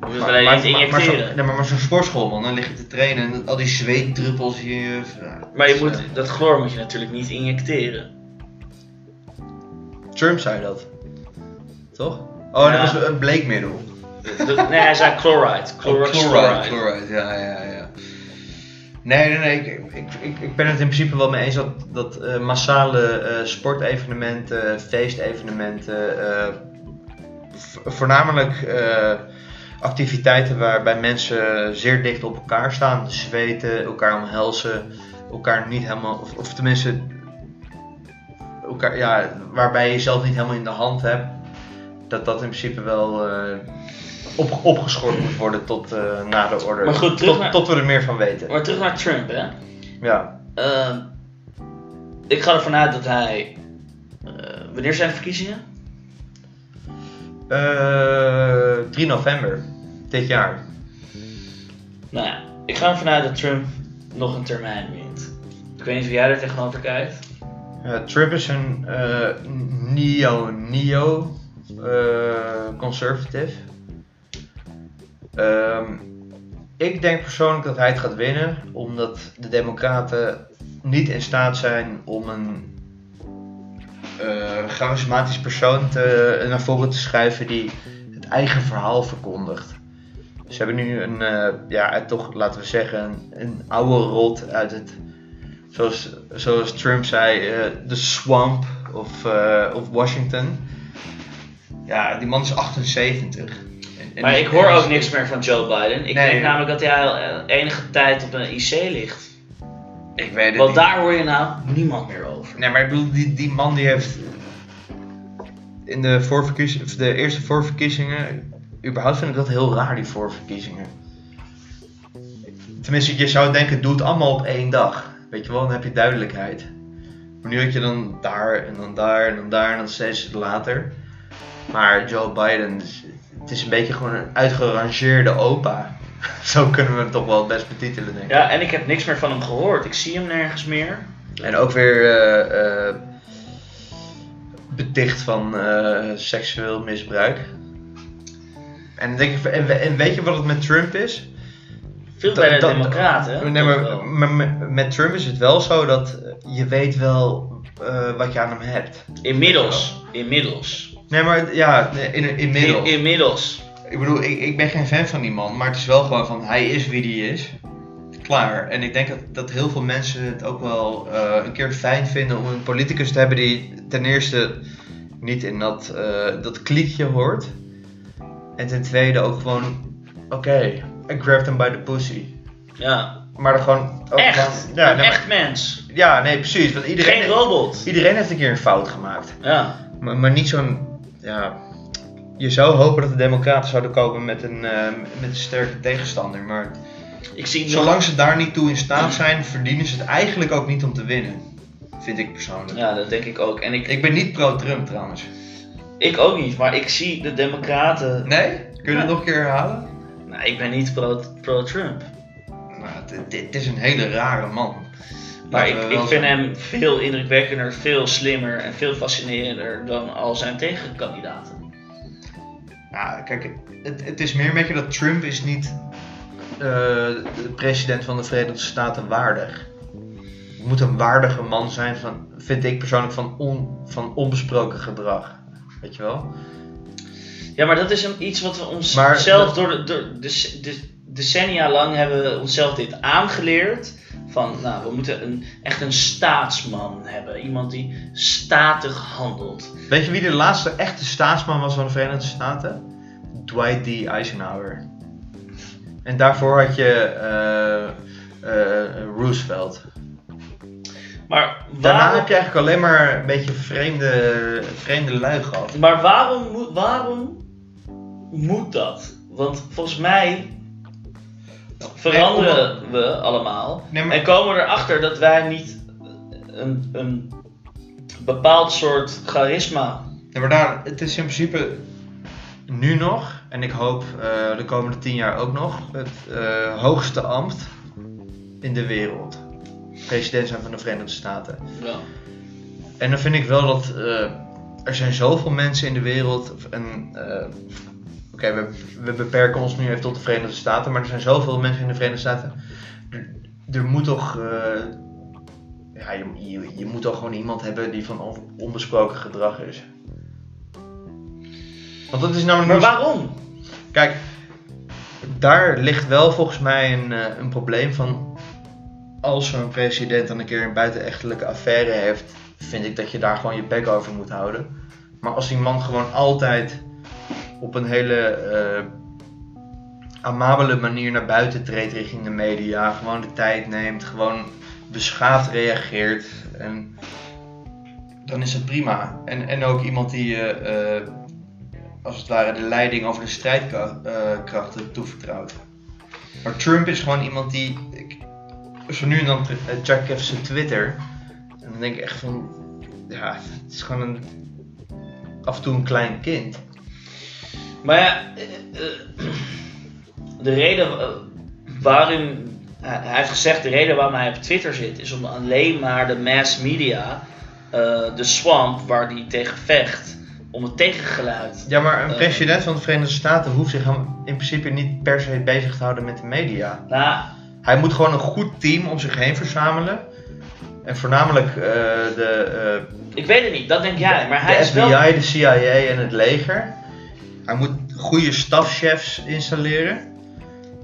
Hoeft het alleen niet maar, maar, injecteren. nee, maar, maar zo'n sportschool man, dan lig je te trainen en al die zweetdruppels hier. ja, Maar je moet, eh, dat chloor moet je natuurlijk niet injecteren. Trump zei dat. Toch? Oh, Ja. dat was een bleekmiddel. Nee, hij zei chloride. Chlor- Oh, chloride. chloride, ja, ja, ja. Nee, nee, nee. Ik, ik, ik, ik ben het in principe wel mee eens dat, dat eh, massale eh, sportevenementen, feestevenementen, eh, vo- voornamelijk activiteiten waarbij mensen zeer dicht op elkaar staan, zweten, elkaar omhelzen, elkaar niet helemaal, of, of tenminste, elkaar, ja, waarbij je jezelf niet helemaal in de hand hebt, dat dat in principe wel op, opgeschort moet worden tot eh, na de orde. Maar goed, tot, naar- tot we er meer van weten. Maar terug naar Trump, hè. Ja. Ehm, ik ga ervan uit dat hij... eh, wanneer zijn verkiezingen? Eh 3 november dit jaar. Nou ja, ik ga ervan uit dat Trump nog een termijn wint. Ik weet niet hoe jij er tegenover kijkt. Eh, Trump is een eh, eh. Ehm, ik denk persoonlijk dat hij het gaat winnen, omdat de Democraten niet in staat zijn om een eh, charismatisch persoon te, naar voren te schuiven die het eigen verhaal verkondigt. Ze hebben nu een, eh, ja, toch laten we zeggen, een, oude rot uit het zoals, zoals Trump zei, eh, de swamp of, of Washington. Ja, die man is 78. En- Maar ik hoor ook niks meer van Joe Biden. Ik Nee. denk namelijk dat hij al eh, enige tijd op een IC ligt. Ik weet het Want niet. daar hoor je nou niemand meer over. Nee, maar ik bedoel, die, die man die heeft in de, voorverkiezingen, de eerste voorverkiezingen, überhaupt vind ik dat heel raar, die voorverkiezingen. Tenminste, je zou denken, doe het allemaal op één dag. Weet je wel, dan heb je duidelijkheid. Maar nu had je dan daar en dan daar en dan daar en dan steeds later. Maar Joe Biden, het is een beetje gewoon een uitgerangeerde opa. Zo kunnen we hem toch wel het best betitelen, denk ik. Ja, en ik heb niks meer van hem gehoord. Ik zie hem nergens meer. En ook weer eh, beticht van eh, seksueel misbruik. En, denk ik, en, we- en weet je wat het met Trump is? Veel bij de Democraten. Nee, maar, maar met, Trump is het wel zo dat je weet wel wat je aan hem hebt. Inmiddels. Inmiddels. Nee, maar ja, in, inmiddels. In- inmiddels. Ik bedoel, ik, ik ben geen fan van die man, maar het is wel gewoon van hij is wie die is. Klaar. En ik denk dat, dat heel veel mensen het ook wel eh, een keer fijn vinden om een politicus te hebben die ten eerste niet in dat, eh, dat kliekje hoort. En ten tweede ook gewoon, oké, I grabbed him by the pussy. Ja. Maar dan gewoon... ook Echt. ja, een nee, maar- echt mens. ja, nee, precies. Want iedereen, Geen robot. iedereen heeft een keer een fout gemaakt. Ja. Maar, maar niet zo'n. Ja, je zou hopen dat de Democraten zouden komen met een, eh, met een sterke tegenstander. Maar Ik zie nog... zolang ze daar niet toe in staat zijn, verdienen ze het eigenlijk ook niet om te winnen. Vind ik persoonlijk. Ja, dat denk ik ook. En ik, Ik ben niet pro-Trump trouwens. ik ook niet, maar ik zie de Democraten. Nee? Kun je Ja. het nog een keer herhalen? Nou, ik ben niet pro- pro-Trump. Nou, dit, dit is een hele rare man. Maar Laten ik, wel vind hem veel indrukwekkender, veel slimmer en veel fascinerender dan al zijn tegenkandidaten. Ja, kijk, het, het is meer een beetje dat Trump is niet eh, de president van de Verenigde Staten waardig. Het moet een waardige man zijn van, vind ik persoonlijk, van, on, van onbesproken gedrag. Weet je wel? Ja, maar dat is een, iets wat we ons Maar zelf dat- door, de, door de, de- decennia lang hebben we onszelf dit aangeleerd. Van, nou, we moeten een, echt een staatsman hebben. Iemand die statig handelt. Weet je wie de laatste echte staatsman was van de Verenigde Staten? Dwight D. Eisenhower. En daarvoor had je eh, Roosevelt. Maar Daarna waarom, heb je eigenlijk alleen maar een beetje vreemde, vreemde lui gehad. maar waarom, waarom moet dat? Want volgens mij veranderen we allemaal. Nee, maar- En komen we erachter dat wij niet een, een bepaald soort charisma Ja, maar daar, het is in principe nu nog, en ik hoop eh, de komende tien jaar ook nog, het eh, hoogste ambt in de wereld. President zijn van de Verenigde Staten. Ja. En dan vind ik wel dat eh, er zijn zoveel mensen in de wereld. En, Oké, we, we beperken ons nu even tot de Verenigde Staten, maar er zijn zoveel mensen in de Verenigde Staten. Er, er moet toch. eh, ja, je, je, je moet toch gewoon iemand hebben die van on- onbesproken gedrag is. Want dat is namelijk. Maar waarom? Kijk, daar ligt wel volgens mij een, eh, een probleem van. Als zo'n president dan een keer een buitenechtelijke affaire heeft, vind ik dat je daar gewoon je bek over moet houden. Maar als die man gewoon altijd op een hele eh, amabele manier naar buiten treedt richting de media, gewoon de tijd neemt, gewoon beschaafd reageert, en dan is het prima. En, en ook iemand die eh, eh, als het ware de leiding over de strijdkrachten toevertrouwt. Maar Trump is gewoon iemand die. Ik, zo nu en dan check even zijn Twitter. En dan denk ik echt van. Ja, het is gewoon een. Af en toe een klein kind. Maar ja, eh, eh, de reden eh, waarom. Hij hij heeft gezegd, de reden waarom hij op Twitter zit, is om alleen maar de mass media, eh, de swamp waar hij tegen vecht, om het tegengeluid. Ja, maar een Eh. president van de Verenigde Staten hoeft zich in principe niet per se bezig te houden met de media. Nou, Hij moet gewoon een goed team om zich heen verzamelen. En voornamelijk eh, de, eh, ik weet het niet, dat denk jij. Maar hij de is FBI, wel. de CIA en het leger. Hij moet goede stafchefs installeren.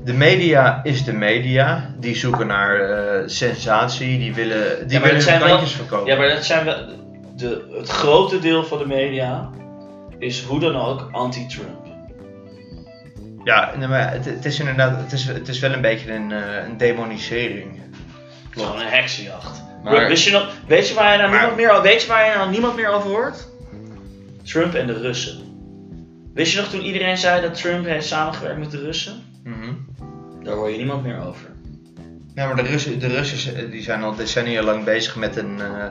De media is de media. Die zoeken naar eh, sensatie. Die willen, die Ja, willen zijn wel- verkopen. Ja, maar dat zijn wel. De, het grote deel van de media is hoe dan ook anti-Trump. Ja, nee, maar het, het is inderdaad, het is, het is wel een beetje een, eh, een demonisering. Gewoon een heksenjacht. Maar- Wist je nog, weet, je waar je nou niemand meer, weet je waar je nou niemand meer over hoort? Trump en de Russen. Wist je nog toen iedereen zei dat Trump heeft samengewerkt met de Russen? Mhm. Daar hoor je niemand meer over. Ja, maar de Russen, de Russen eh, die zijn al decennia lang bezig met een, eh,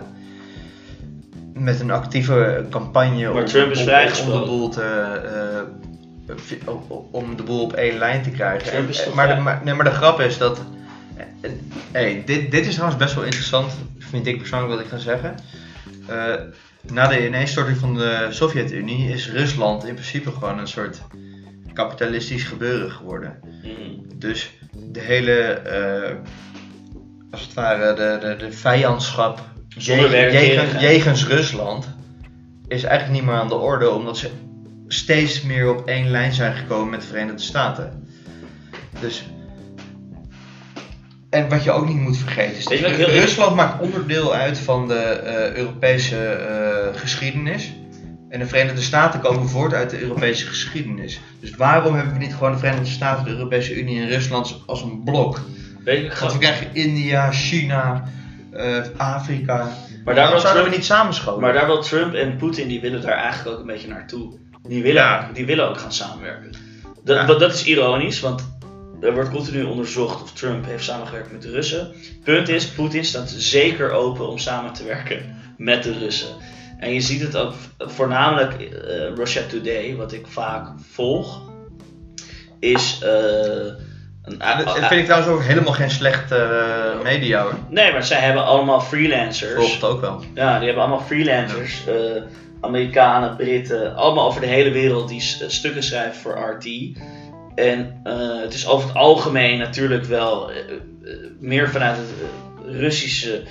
met een actieve campagne Maar om, Trump is om- vrijgesproken. de boel te, eh, vi- om- om de boel op één lijn te krijgen. Trump is En- toch maar, de, vrij? maar, nee, maar de grap is dat. eh, Hey, dit, dit is trouwens best wel interessant, vind ik persoonlijk wat ik ga zeggen. Eh, na de ineenstorting van de Sovjet-Unie is Rusland in principe gewoon een soort kapitalistisch gebeuren geworden. Mhm. Dus de hele, eh, als het ware, de, de, de vijandschap Zonder jegen, werkgelegenheid. jegen- jegens Rusland is eigenlijk niet meer aan de orde, omdat ze steeds meer op één lijn zijn gekomen met de Verenigde Staten. Dus. En wat je ook niet moet vergeten is Weet je dat Rusland maakt onderdeel uit van de eh, Europese eh, geschiedenis. En de Verenigde Staten komen voort uit de Europese geschiedenis. Dus waarom hebben we niet gewoon de Verenigde Staten, de Europese Unie en Rusland als een blok? Weet je, Want we krijgen India, China, eh, Afrika. maar, daar zouden Trump, we niet samenscholen? maar daar wil Trump en Poetin, die willen daar eigenlijk ook een beetje naartoe. Die willen, Ja. die willen ook gaan samenwerken. Dat, Ja. dat, dat is ironisch, want er wordt continu onderzocht of Trump heeft samengewerkt met de Russen. Punt is, Poetin staat zeker open om samen te werken met de Russen. En je ziet het ook voornamelijk eh Russia Today, wat ik vaak volg, is eh, een, Dat dat vind ik trouwens ook helemaal geen slechte eh, media hoor. Nee, maar zij hebben allemaal freelancers. Volgt het ook wel. Ja, die hebben allemaal freelancers. eh, Amerikanen, Britten, allemaal over de hele wereld die stukken schrijven voor RT. En eh, het is over het algemeen natuurlijk wel eh, eh, meer vanuit het Russische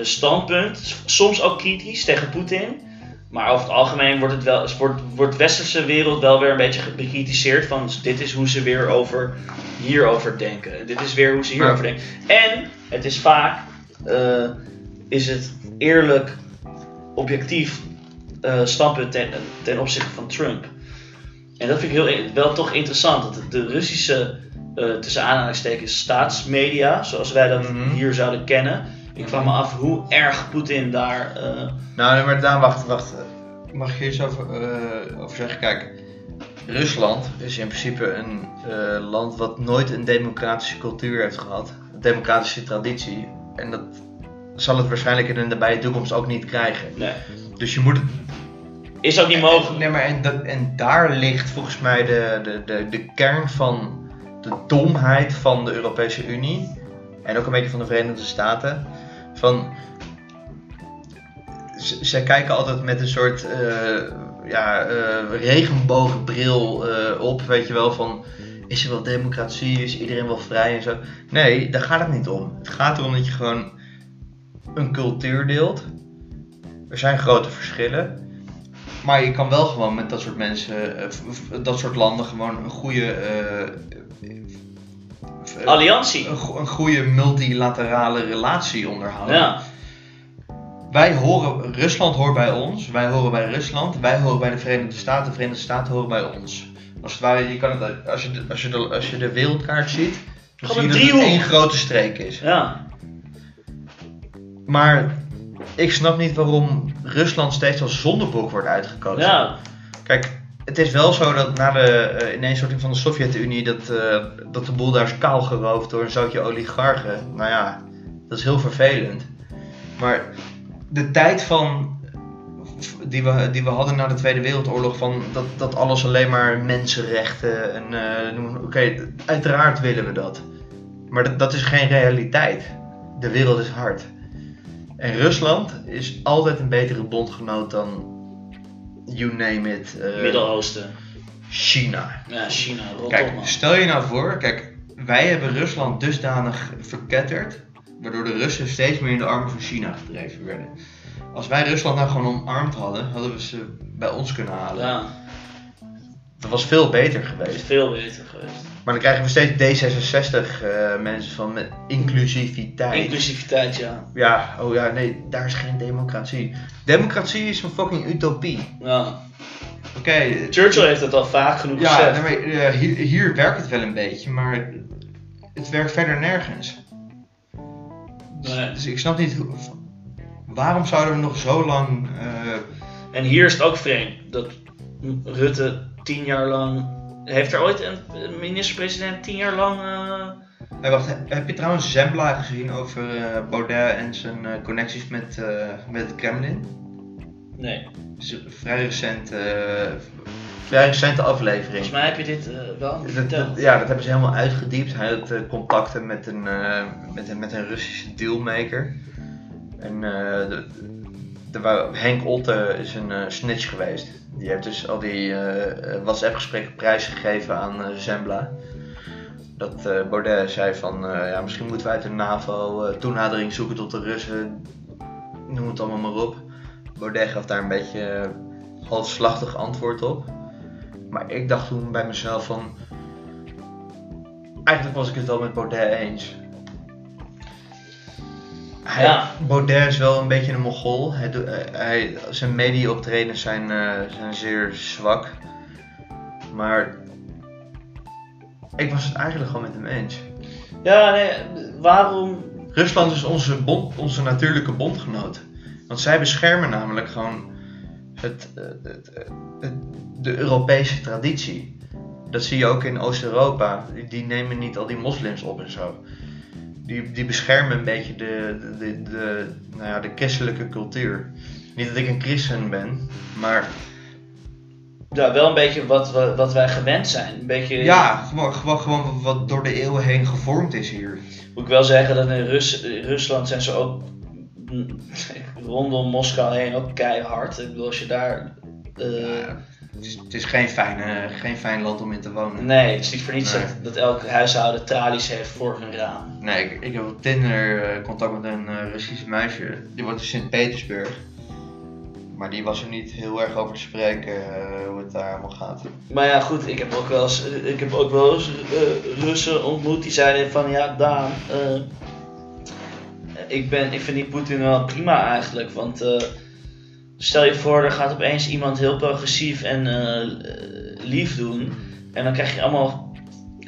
standpunt. Soms ook kritisch tegen Poetin. Maar over het algemeen wordt, het wel, wordt, wordt de westerse wereld wel weer een beetje bekritiseerd. Van dit is hoe ze weer over hierover denken. Dit is weer hoe ze hierover denken. En het is vaak is het eerlijk, objectief eh, standpunt ten, ten opzichte van Trump. En dat vind ik heel, wel toch interessant. Dat de Russische, eh, tussen aanhalingstekens, staatsmedia, zoals wij dat Mhm. hier zouden kennen. Ik vraag me af hoe erg Poetin daar. eh, Nou, maar Daan, wacht, wacht. Mag ik hier iets over, eh, over zeggen? Kijk, Rusland is in principe een land wat nooit een democratische cultuur heeft gehad. Een democratische traditie. En dat zal het waarschijnlijk in de nabije toekomst ook niet krijgen. nee. Dus je moet Is ook niet mogelijk. Nee, maar en, dat, en daar ligt volgens mij de, de, de, de kern van de domheid van de Europese Unie. En ook een beetje van de Verenigde Staten. Van, z- zij kijken altijd met een soort, eh, ja, eh, regenboogbril eh, op, weet je wel, van is er wel democratie, is iedereen wel vrij en zo. Nee, daar gaat het niet om. Het gaat erom dat je gewoon een cultuur deelt. Er zijn grote verschillen. Maar je kan wel gewoon met dat soort mensen, eh, dat soort landen, gewoon een goede. eh, eh, Alliantie. een, go- een goede multilaterale relatie onderhouden. Ja. Wij horen, Rusland hoort bij ons, wij horen bij Rusland, wij horen bij de Verenigde Staten, de Verenigde Staten horen bij ons. Als het ware, je kan het, als, je de, als, je de, als je de wereldkaart ziet, dan zie je dat het één grote streek is. Ja. Maar ik snap niet waarom Rusland steeds als zondebok wordt uitgekozen. Ja. Kijk, het is wel zo dat na de eh, ineenstorting van de Sovjet-Unie, dat, eh, dat de boel daar is kaal geroofd door een zootje oligarchen. Nou ja, dat is heel vervelend. Maar de tijd van, die, we, die we hadden na de Tweede Wereldoorlog, van dat, dat alles alleen maar mensenrechten en eh, oké, uiteraard willen we dat. Maar dat, dat is geen realiteit. De wereld is hard. En Rusland is altijd een betere bondgenoot dan you name it. eh, Midden-Oosten. China. Ja, China. Rot Kijk, man. stel je nou voor, kijk, wij hebben Rusland dusdanig verketterd, waardoor de Russen steeds meer in de armen van China gedreven werden. Als wij Rusland nou gewoon omarmd hadden, hadden we ze bij ons kunnen halen. Ja. Dat was veel beter geweest. veel beter geweest. Maar dan krijgen we steeds D66 eh, mensen van met inclusiviteit. Inclusiviteit, ja. ja, oh ja, nee, daar is geen democratie. Democratie is een fucking utopie. ja. Oké, Churchill heeft het al vaak genoeg Ja, gezegd. maar, eh, hier, hier werkt het wel een beetje, maar het werkt verder nergens. Nee. Dus ik snap niet hoe, waarom zouden we nog zo lang. eh, En hier is het ook vreemd dat Rutte tien jaar lang. Heeft er ooit een minister-president tien jaar lang. eh, hey, wacht, he- heb je trouwens Zembla gezien over eh, Baudet en zijn eh, connecties met, met het Kremlin? Nee. Het is een vrij, recent, vrij recente aflevering. Volgens mij heb je dit wel Dat- verteld. dat- ja, dat hebben ze helemaal uitgediept. Hij had contacten met een, met, een, met een Russische dealmaker. En eh, de, Henk Otte is een eh, snitch geweest. Die heeft dus al die eh, WhatsApp-gesprekken prijsgegeven aan Zembla. Dat Baudet zei van, ja, misschien moeten we uit de NAVO toenadering zoeken tot de Russen. Noem het allemaal maar op. Baudet gaf daar een beetje halfslachtig antwoord op. Maar ik dacht toen bij mezelf van... Eigenlijk was ik het wel met Baudet eens. Hij, Ja. Baudet is wel een beetje een mogol. Hij, eh, hij, zijn media-optredens zijn, eh, zijn zeer zwak. Maar ik was het eigenlijk gewoon met hem eens. Ja, nee, waarom. Rusland is onze, bond, onze natuurlijke bondgenoot. Want zij beschermen namelijk gewoon het, eh, het, de Europese traditie. Dat zie je ook in Oost-Europa. Die nemen niet al die moslims op en zo. Die, die beschermen een beetje de, de, de, de, nou ja, de christelijke cultuur. Niet dat ik een christen ben, maar Ja, wel een beetje wat, we, wat wij gewend zijn. Een beetje. ja, gewoon, gewoon, gewoon wat door de eeuwen heen gevormd is hier. Moet ik wel zeggen dat in Rus, Rusland zijn ze ook rondom Moskou heen ook keihard. Ik bedoel, als je daar. eh, Ja, het, is, het is geen fijn, eh, geen fijn land om in te wonen. nee, het is niet voor niets Nee. dat, dat elk huishouden tralies heeft voor hun raam. Nee, ik, ik heb op Tinder eh, contact met een eh, Russisch meisje. Die woont in Sint-Petersburg. Maar die was er niet heel erg over te spreken hoe het daar allemaal gaat. Maar ja, goed, ik heb ook wel eens, ik heb ook wel eens Russen ontmoet die zeiden van ja, Daan, ik, ben, ik vind die Poetin wel prima eigenlijk. Want stel je voor, er gaat opeens iemand heel progressief en eh, lief doen. En dan krijg je allemaal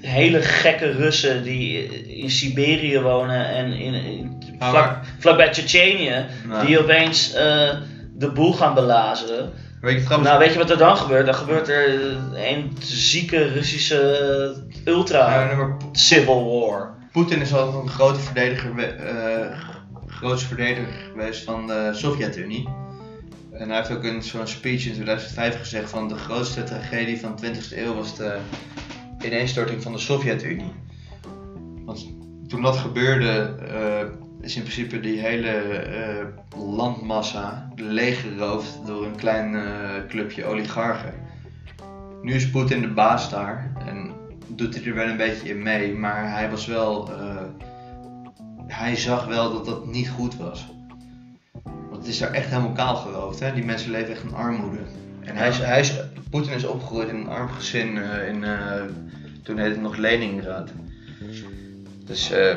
hele gekke Russen die in Siberië wonen en in, in, Maar vlak, vlakbij Tsjetsjenië. Nou, Die opeens eh, de boel gaan belazeren. weet je trouwens, Nou, weet je wat er dan gebeurt? Dan gebeurt er een zieke Russische ultra civil war. Poetin is altijd een grote verdediger, eh, grootste verdediger geweest van de Sovjet-Unie. En hij heeft ook in zo'n speech in 2005 gezegd van de grootste tragedie van de 20e eeuw was de ineenstorting van de Sovjet-Unie. Want toen dat gebeurde, eh, is in principe die hele eh, landmassa leeggeroofd door een klein eh, clubje oligarchen. Nu is Poetin de baas daar en doet hij er wel een beetje in mee, maar hij was wel. hij zag wel dat dat niet goed was. Het is daar echt helemaal kaal geroofd, hè? Die mensen leven echt in armoede. En hij is, hij is, Poetin is opgegroeid in een arm gezin eh, in, eh, toen heette het nog Leningrad. Dus eh,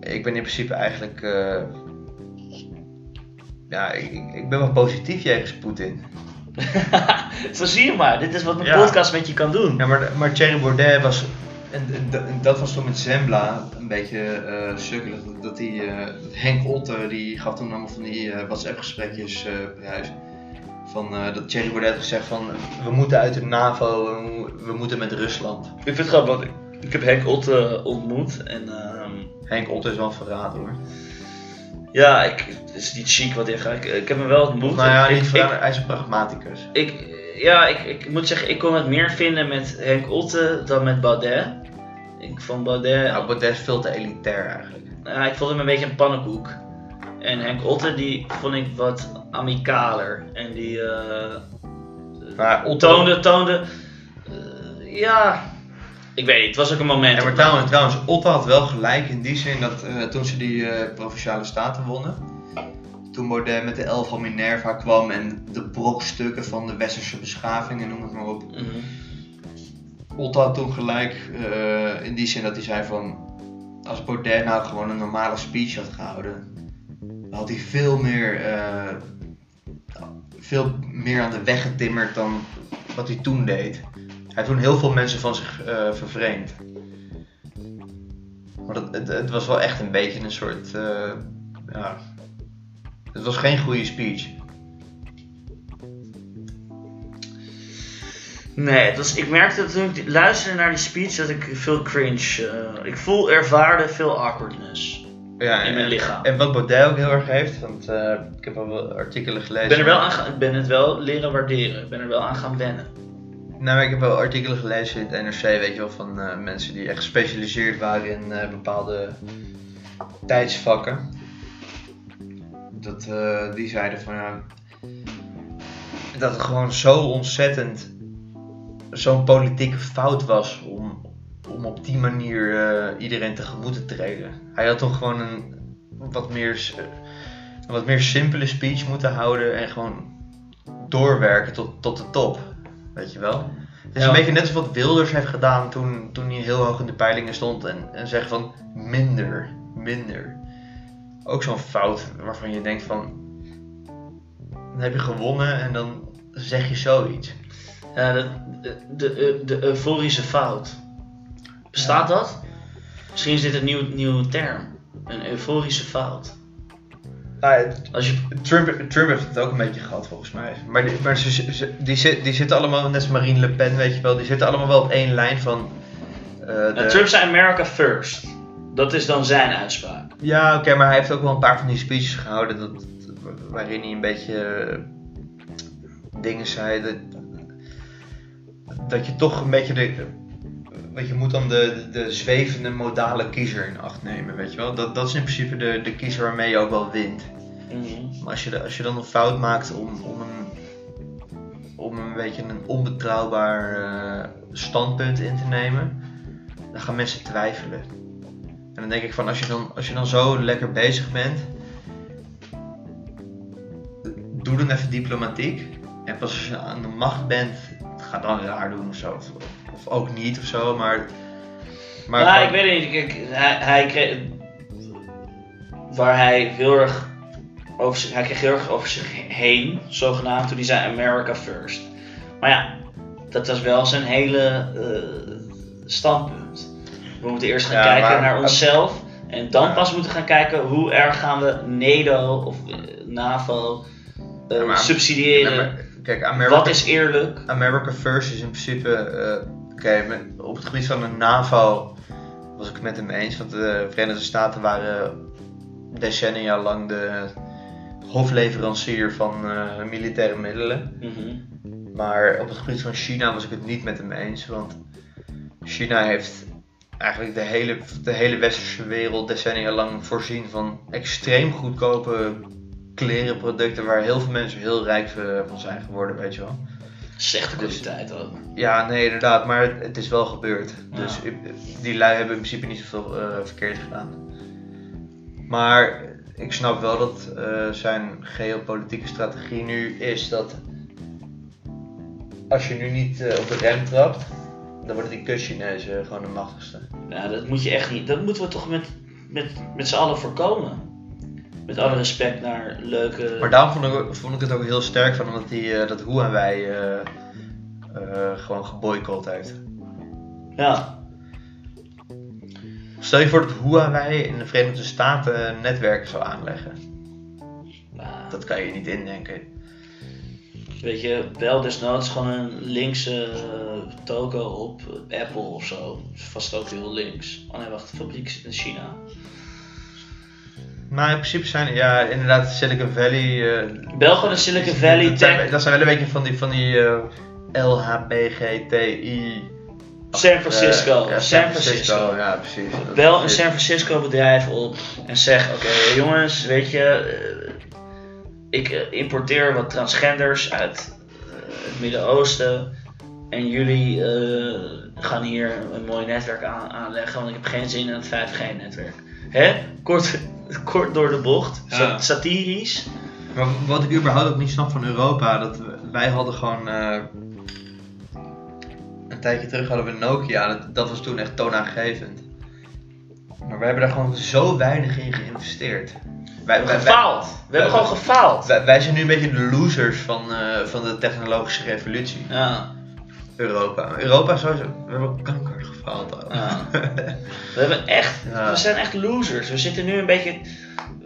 ik ben in principe eigenlijk, ja, ik, ik- ik ben wel positief jegens Poetin. Zo zie je maar. Dit is wat een Ja. podcast met je kan doen. Ja, maar, maar Thierry Baudet was, en, en dat- was toen met Zembla een beetje eh sukkelig. Dat, dat die, eh, Henk Otte, die gaf toen allemaal van die eh, WhatsApp gesprekjes eh prijs. Van, dat Thierry Baudet gezegd van, we moeten uit de NAVO, we, mo- we moeten met Rusland. Ik vind het grappig, want ik, ik heb Henk Otte ontmoet en ehm, Henk Otte is wel een verraad hoor. ja, ik, het is niet chic wat hij gaat. Ik, ik heb hem wel ontmoet. Nou ja, ik, niet ik, verraad, hij is een pragmaticus. ik, ja, ik, ik moet zeggen, ik kon het meer vinden met Henk Otte dan met Baudet. Ik vond Baudet, Nou, Baudet is veel te elitair eigenlijk. ja, ik vond hem een beetje een pannenkoek. En Henk Otte, die vond ik wat amicaler. En die eh, Maar Otte... toonde, toonde, eh, ja, ik weet niet, het was ook een moment. Ja, maar trouwens, trouwens, Otte had wel gelijk in die zin dat eh, toen ze die provinciale staten wonnen, toen Baudet met de elf van Minerva kwam en de brokstukken van de westerse beschaving en noem het maar op. Mhm. Otte had toen gelijk eh, in die zin dat hij zei van, als Baudet nou gewoon een normale speech had gehouden, dan had hij veel meer, eh, veel meer aan de weg getimmerd dan wat hij toen deed. Hij heeft toen heel veel mensen van zich eh, vervreemd. Maar dat, het, het was wel echt een beetje een soort. ja. Het was geen goede speech. Nee, het was, ik merkte toen ik luisterde naar die speech dat ik veel cringe. eh, ik voel, ervaarde veel awkwardness Ja, in mijn lichaam. En wat Baudet ook heel erg heeft, want eh, ik heb al wel artikelen gelezen. Ik ben, er wel aan, ik ben het wel leren waarderen. Ik ben er wel aan gaan wennen. Nou, ik heb wel artikelen gelezen in het NRC, weet je wel, van eh, mensen die echt gespecialiseerd waren in bepaalde tijdsvakken. Dat, eh, die zeiden van ja, dat het gewoon zo ontzettend zo'n politieke fout was om, om op die manier eh, iedereen tegemoet te treden. Hij had toch gewoon een wat meer, een wat meer simpele speech moeten houden en gewoon doorwerken tot, tot de top. Weet je wel? Het is Ja. een beetje net als wat Wilders heeft gedaan toen, toen hij heel hoog in de peilingen stond en, en zegt van minder, minder. Ook zo'n fout waarvan je denkt van, dan heb je gewonnen en dan zeg je zoiets. Ja, de, de, de, de euforische fout. Bestaat dat? Misschien is dit een nieuw, nieuwe term. Een euforische fout. Als je, Trump, Trump heeft het ook een beetje gehad volgens mij. Maar, die, maar ze, ze- die, zit- die zitten allemaal, net als Marine Le Pen weet je wel, die zitten allemaal wel op één lijn van... eh, de- Nou, Trump zei America first. Dat is dan zijn uitspraak. Ja, oké, maar hij heeft ook wel een paar van die speeches gehouden dat, waarin hij een beetje eh, dingen zei. Dat, dat je toch een beetje de. Want je moet dan de, de, de zwevende modale kiezer in acht nemen, weet je wel. Dat, dat is in principe de, de kiezer waarmee je ook wel wint. Mhm. Maar als je, als je dan een fout maakt om, om, een, om een beetje een onbetrouwbaar eh, standpunt in te nemen, dan gaan mensen twijfelen. En dan denk ik van, als je dan, als je dan zo lekker bezig bent, doe dan even diplomatiek. En pas als je aan de macht bent, ga dan raar doen of zo. Of, of ook niet of zo, maar... maar nou, gewoon- ik weet niet. Kijk, hij, hij kreeg. Waar hij heel erg. Over zich, hij kreeg heel erg over zich heen, zogenaamd, toen hij zei America first. Maar ja, dat was wel zijn hele eh, standpunt. We moeten eerst gaan Ja, kijken maar- naar onszelf. En dan Ja. pas moeten gaan kijken hoe erg gaan we NATO of eh, NAVO eh, Ja, maar- subsidiëren. Maar kijk, America, Wat is eerlijk? America First is in principe, eh, oké, met- op het gebied van de NAVO was ik het met hem eens, want de Verenigde Staten waren decennia lang de hofleverancier van militaire middelen. Mhm. Maar op het gebied van China was ik het niet met hem eens, want China heeft eigenlijk de hele, de hele westerse wereld decennia lang voorzien van extreem goedkope klerenproducten waar heel veel mensen heel rijk eh, van zijn geworden, weet je wel. Slechte kwaliteit ook. Ja, nee, inderdaad, maar het, het is wel gebeurd. Ja. Dus die lui hebben in principe niet zoveel eh, verkeerd gedaan. Maar ik snap wel dat eh, zijn geopolitieke strategie nu is dat als je nu niet op de rem trapt, dan worden die kutchinezen gewoon de machtigste. Ja, dat moet je echt niet. Dat moeten we toch met, met, met z'n allen voorkomen. Met alle respect naar leuke. Maar daarom vond ik, vond ik het ook heel sterk van omdat die, eh, dat Huawei eh eh gewoon geboycott heeft. Ja. Stel je voor dat Huawei in de Verenigde Staten netwerken zou aanleggen. Ja, Dat kan je niet indenken. Weet je, bel desnoods gewoon een linkse eh, toko op Apple of zo. Vast ook heel links. Oh nee, wacht, de fabriek zit in China. Maar in principe zijn ja, inderdaad Silicon Valley. eh, Bel gewoon de Silicon Valley dat, zijn, Tech. dat zijn wel een beetje van die, van die eh, LHBGTI. San Francisco. eh, ja, San Francisco. Ja, precies. Bel een. San Francisco bedrijf op en zeg: Oké, jongens, weet je, ik eh, importeer wat transgenders uit eh, het Midden-Oosten. En jullie eh, gaan hier een mooi netwerk aan, aanleggen, want ik heb geen zin in het 5G-netwerk. Hè? Kort, kort door de bocht, Ja. sa- satirisch. Maar wat ik überhaupt ook niet snap van Europa, dat we- wij hadden gewoon. eh, een tijdje terug hadden we Nokia, dat, dat was toen echt toonaangevend. Maar we hebben daar gewoon zo weinig in geïnvesteerd. Wij, wij, wij, Gefaald. We hebben gewoon gefaald. wij, wij zijn nu een beetje de losers van, eh, van de technologische revolutie. Ja. Europa. Europa sowieso. We hebben kanker gefaald. Ja. We hebben echt, Ja. we zijn echt losers. We zitten nu een beetje,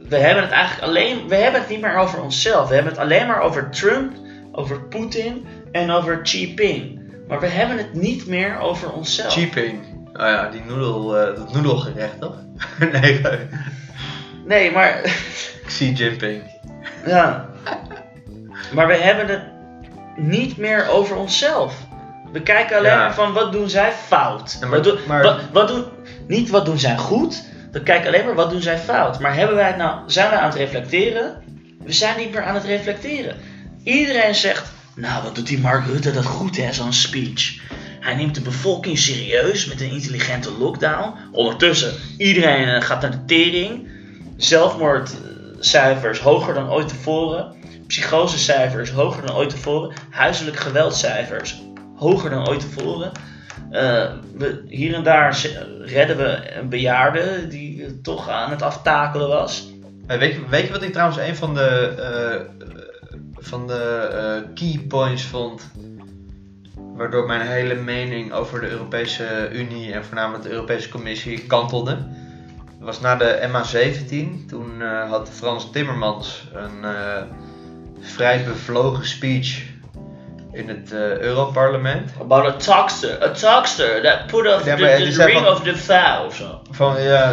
we hebben het eigenlijk alleen, we hebben het niet meer over onszelf. We hebben het alleen maar over Trump, over Poetin en over Xi Jinping. Maar we hebben het niet meer over onszelf. Cheaping. Oh ja, die noedel, eh, dat noedelgerecht toch? nee, Nee, maar, Xi Jinping. ja. Maar we hebben het niet meer over onszelf. We kijken alleen Ja. maar van wat doen zij fout. Ja, maar- wat doen, maar- wat, wat doen, niet wat doen zij goed. We kijken alleen maar wat doen zij fout. Maar hebben wij het nou, zijn wij aan het reflecteren? We zijn niet meer aan het reflecteren. Iedereen zegt, nou wat doet die Mark Rutte dat goed hè, zo'n speech. Hij neemt de bevolking serieus met een intelligente lockdown. Ondertussen, iedereen eh, gaat naar de tering. Zelfmoordcijfers hoger dan ooit tevoren. Psychosecijfers hoger dan ooit tevoren. Huiselijk geweldcijfers hoger dan ooit tevoren. Eh, we, hier en daar redden we een bejaarde die eh, toch aan het aftakelen was. Weet, je, weet wat ik trouwens een van de, eh, van de key points vond? Waardoor mijn hele mening over de Europese Unie en voornamelijk de Europese Commissie kantelde. Was na de MA17. Toen eh, had Frans Timmermans een eh, vrij bevlogen speech in het eh, Europarlement. About a talkster, a talkster that put off Ja, the, ring van- of the of zo. Van ja,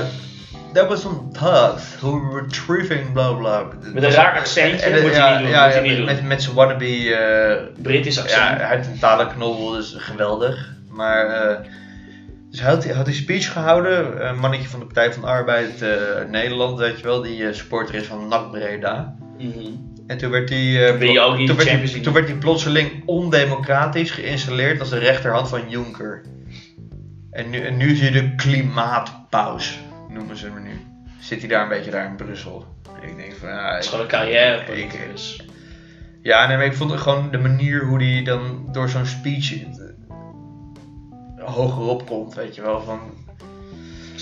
there was some thugs who were retrieving bla bla. Met een raar accentje, En, en, moet je ja, niet doen, Ja, moet je niet doen. met, met zijn wannabe. eh, Britisch accent. ja, hij heeft een talenknobbel, dus geweldig. Maar. eh, dus hij had, die speech gehouden, een mannetje van de Partij van de Arbeid eh, Nederland, weet je wel, die eh, supporter is van NAC Breda. Mhm. En toen werd hij, eh, toen werd hij, Champions League? toen werd hij plotseling ondemocratisch geïnstalleerd als de rechterhand van Juncker. En nu, en nu zie je de klimaatpaus, noemen ze hem nu. Zit hij daar een beetje daar in Brussel. Ik denk van ja, Het is gewoon een carrière. Ik- dus. ja nee, maar ik vond het gewoon de manier hoe hij dan door zo'n speech eh, hogerop komt, weet je wel. Van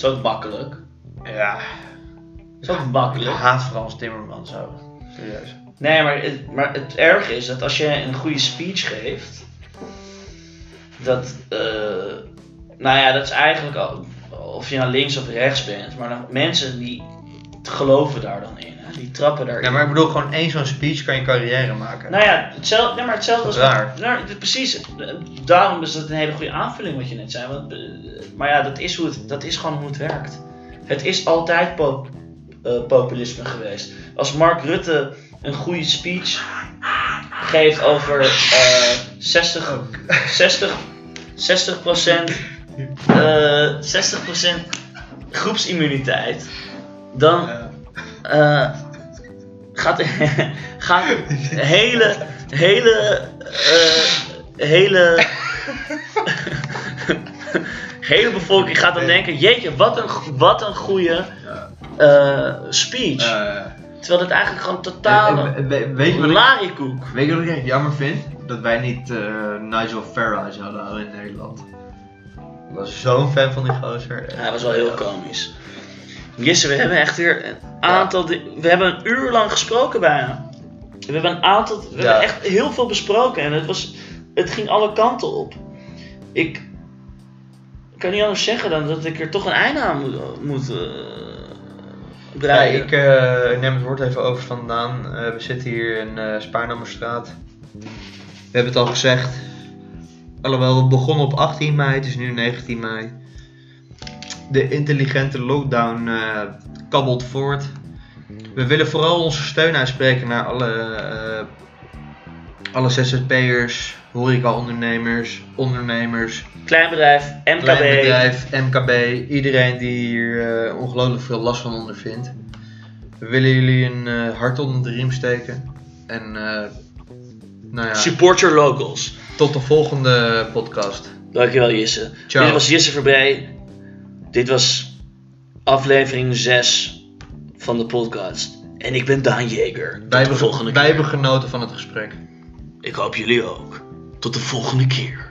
ook makkelijk. ja, is ook ik makkelijk. haat Frans Timmermans zo. Serieus. Nee, maar het, maar het erge is dat als je een goede speech geeft, dat, eh, nou ja, dat is eigenlijk al, of je nou links of rechts bent, maar dan, mensen die geloven daar dan in? Die trappen daarin. Ja, maar ik bedoel, gewoon één zo'n speech kan je carrière maken. Nou ja, hetzelfde, nee, maar hetzelfde als Raar. nou, precies. Daarom is dat een hele goede aanvulling wat je net zei. Want, eh, maar ja, dat is, hoe het, dat is gewoon hoe het werkt. Het is altijd pop- eh, populisme geweest. Als Mark Rutte een goede speech geeft over eh 60, 60, 60 procent eh 60% groepsimmuniteit, dan eh, gaat, gaat hele, hele, eh, hele, hele bevolking gaat dan denken, jeetje, wat een, wat een goede eh, speech. Terwijl het eigenlijk gewoon totale we- weet, je wat ik, lariekoek. weet je wat ik echt jammer vind? Dat wij niet Nigel Farage hadden in Nederland. Ik was zo'n fan van die gozer. Ja, dat was wel heel komisch. Jesse, we hebben echt weer een aantal. We hebben een uur lang gesproken bijna. We hebben een aantal. We Ja. hebben echt heel veel besproken en het, was, het ging alle kanten op. Ik kan niet anders zeggen dan dat ik er toch een einde aan moet, moet eh, Ja, breien. ik eh, neem het woord even over vandaan. Eh, we zitten hier in eh Spaarnammerstraat. We hebben het al gezegd. Alhoewel, we begonnen op 18 mei, het is nu 19 mei. De intelligente lockdown eh, kabbelt voort. We willen vooral onze steun uitspreken naar alle, eh alle ZZP'ers, horeca-ondernemers, ondernemers, Kleinbedrijf, MKB. klein bedrijf, MKB, iedereen die hier eh, ongelooflijk veel last van ondervindt. We willen jullie een hart onder de riem steken. En nou ja, Support your locals. tot de volgende podcast. Dankjewel Jisse. Ciao. Dit was Jisse Verbree. Dit was aflevering 6 van de podcast. En ik ben Daan Jeger. Wij hebben, volgende wij hebben genoten van het gesprek. Ik hoop jullie ook. Tot de volgende keer.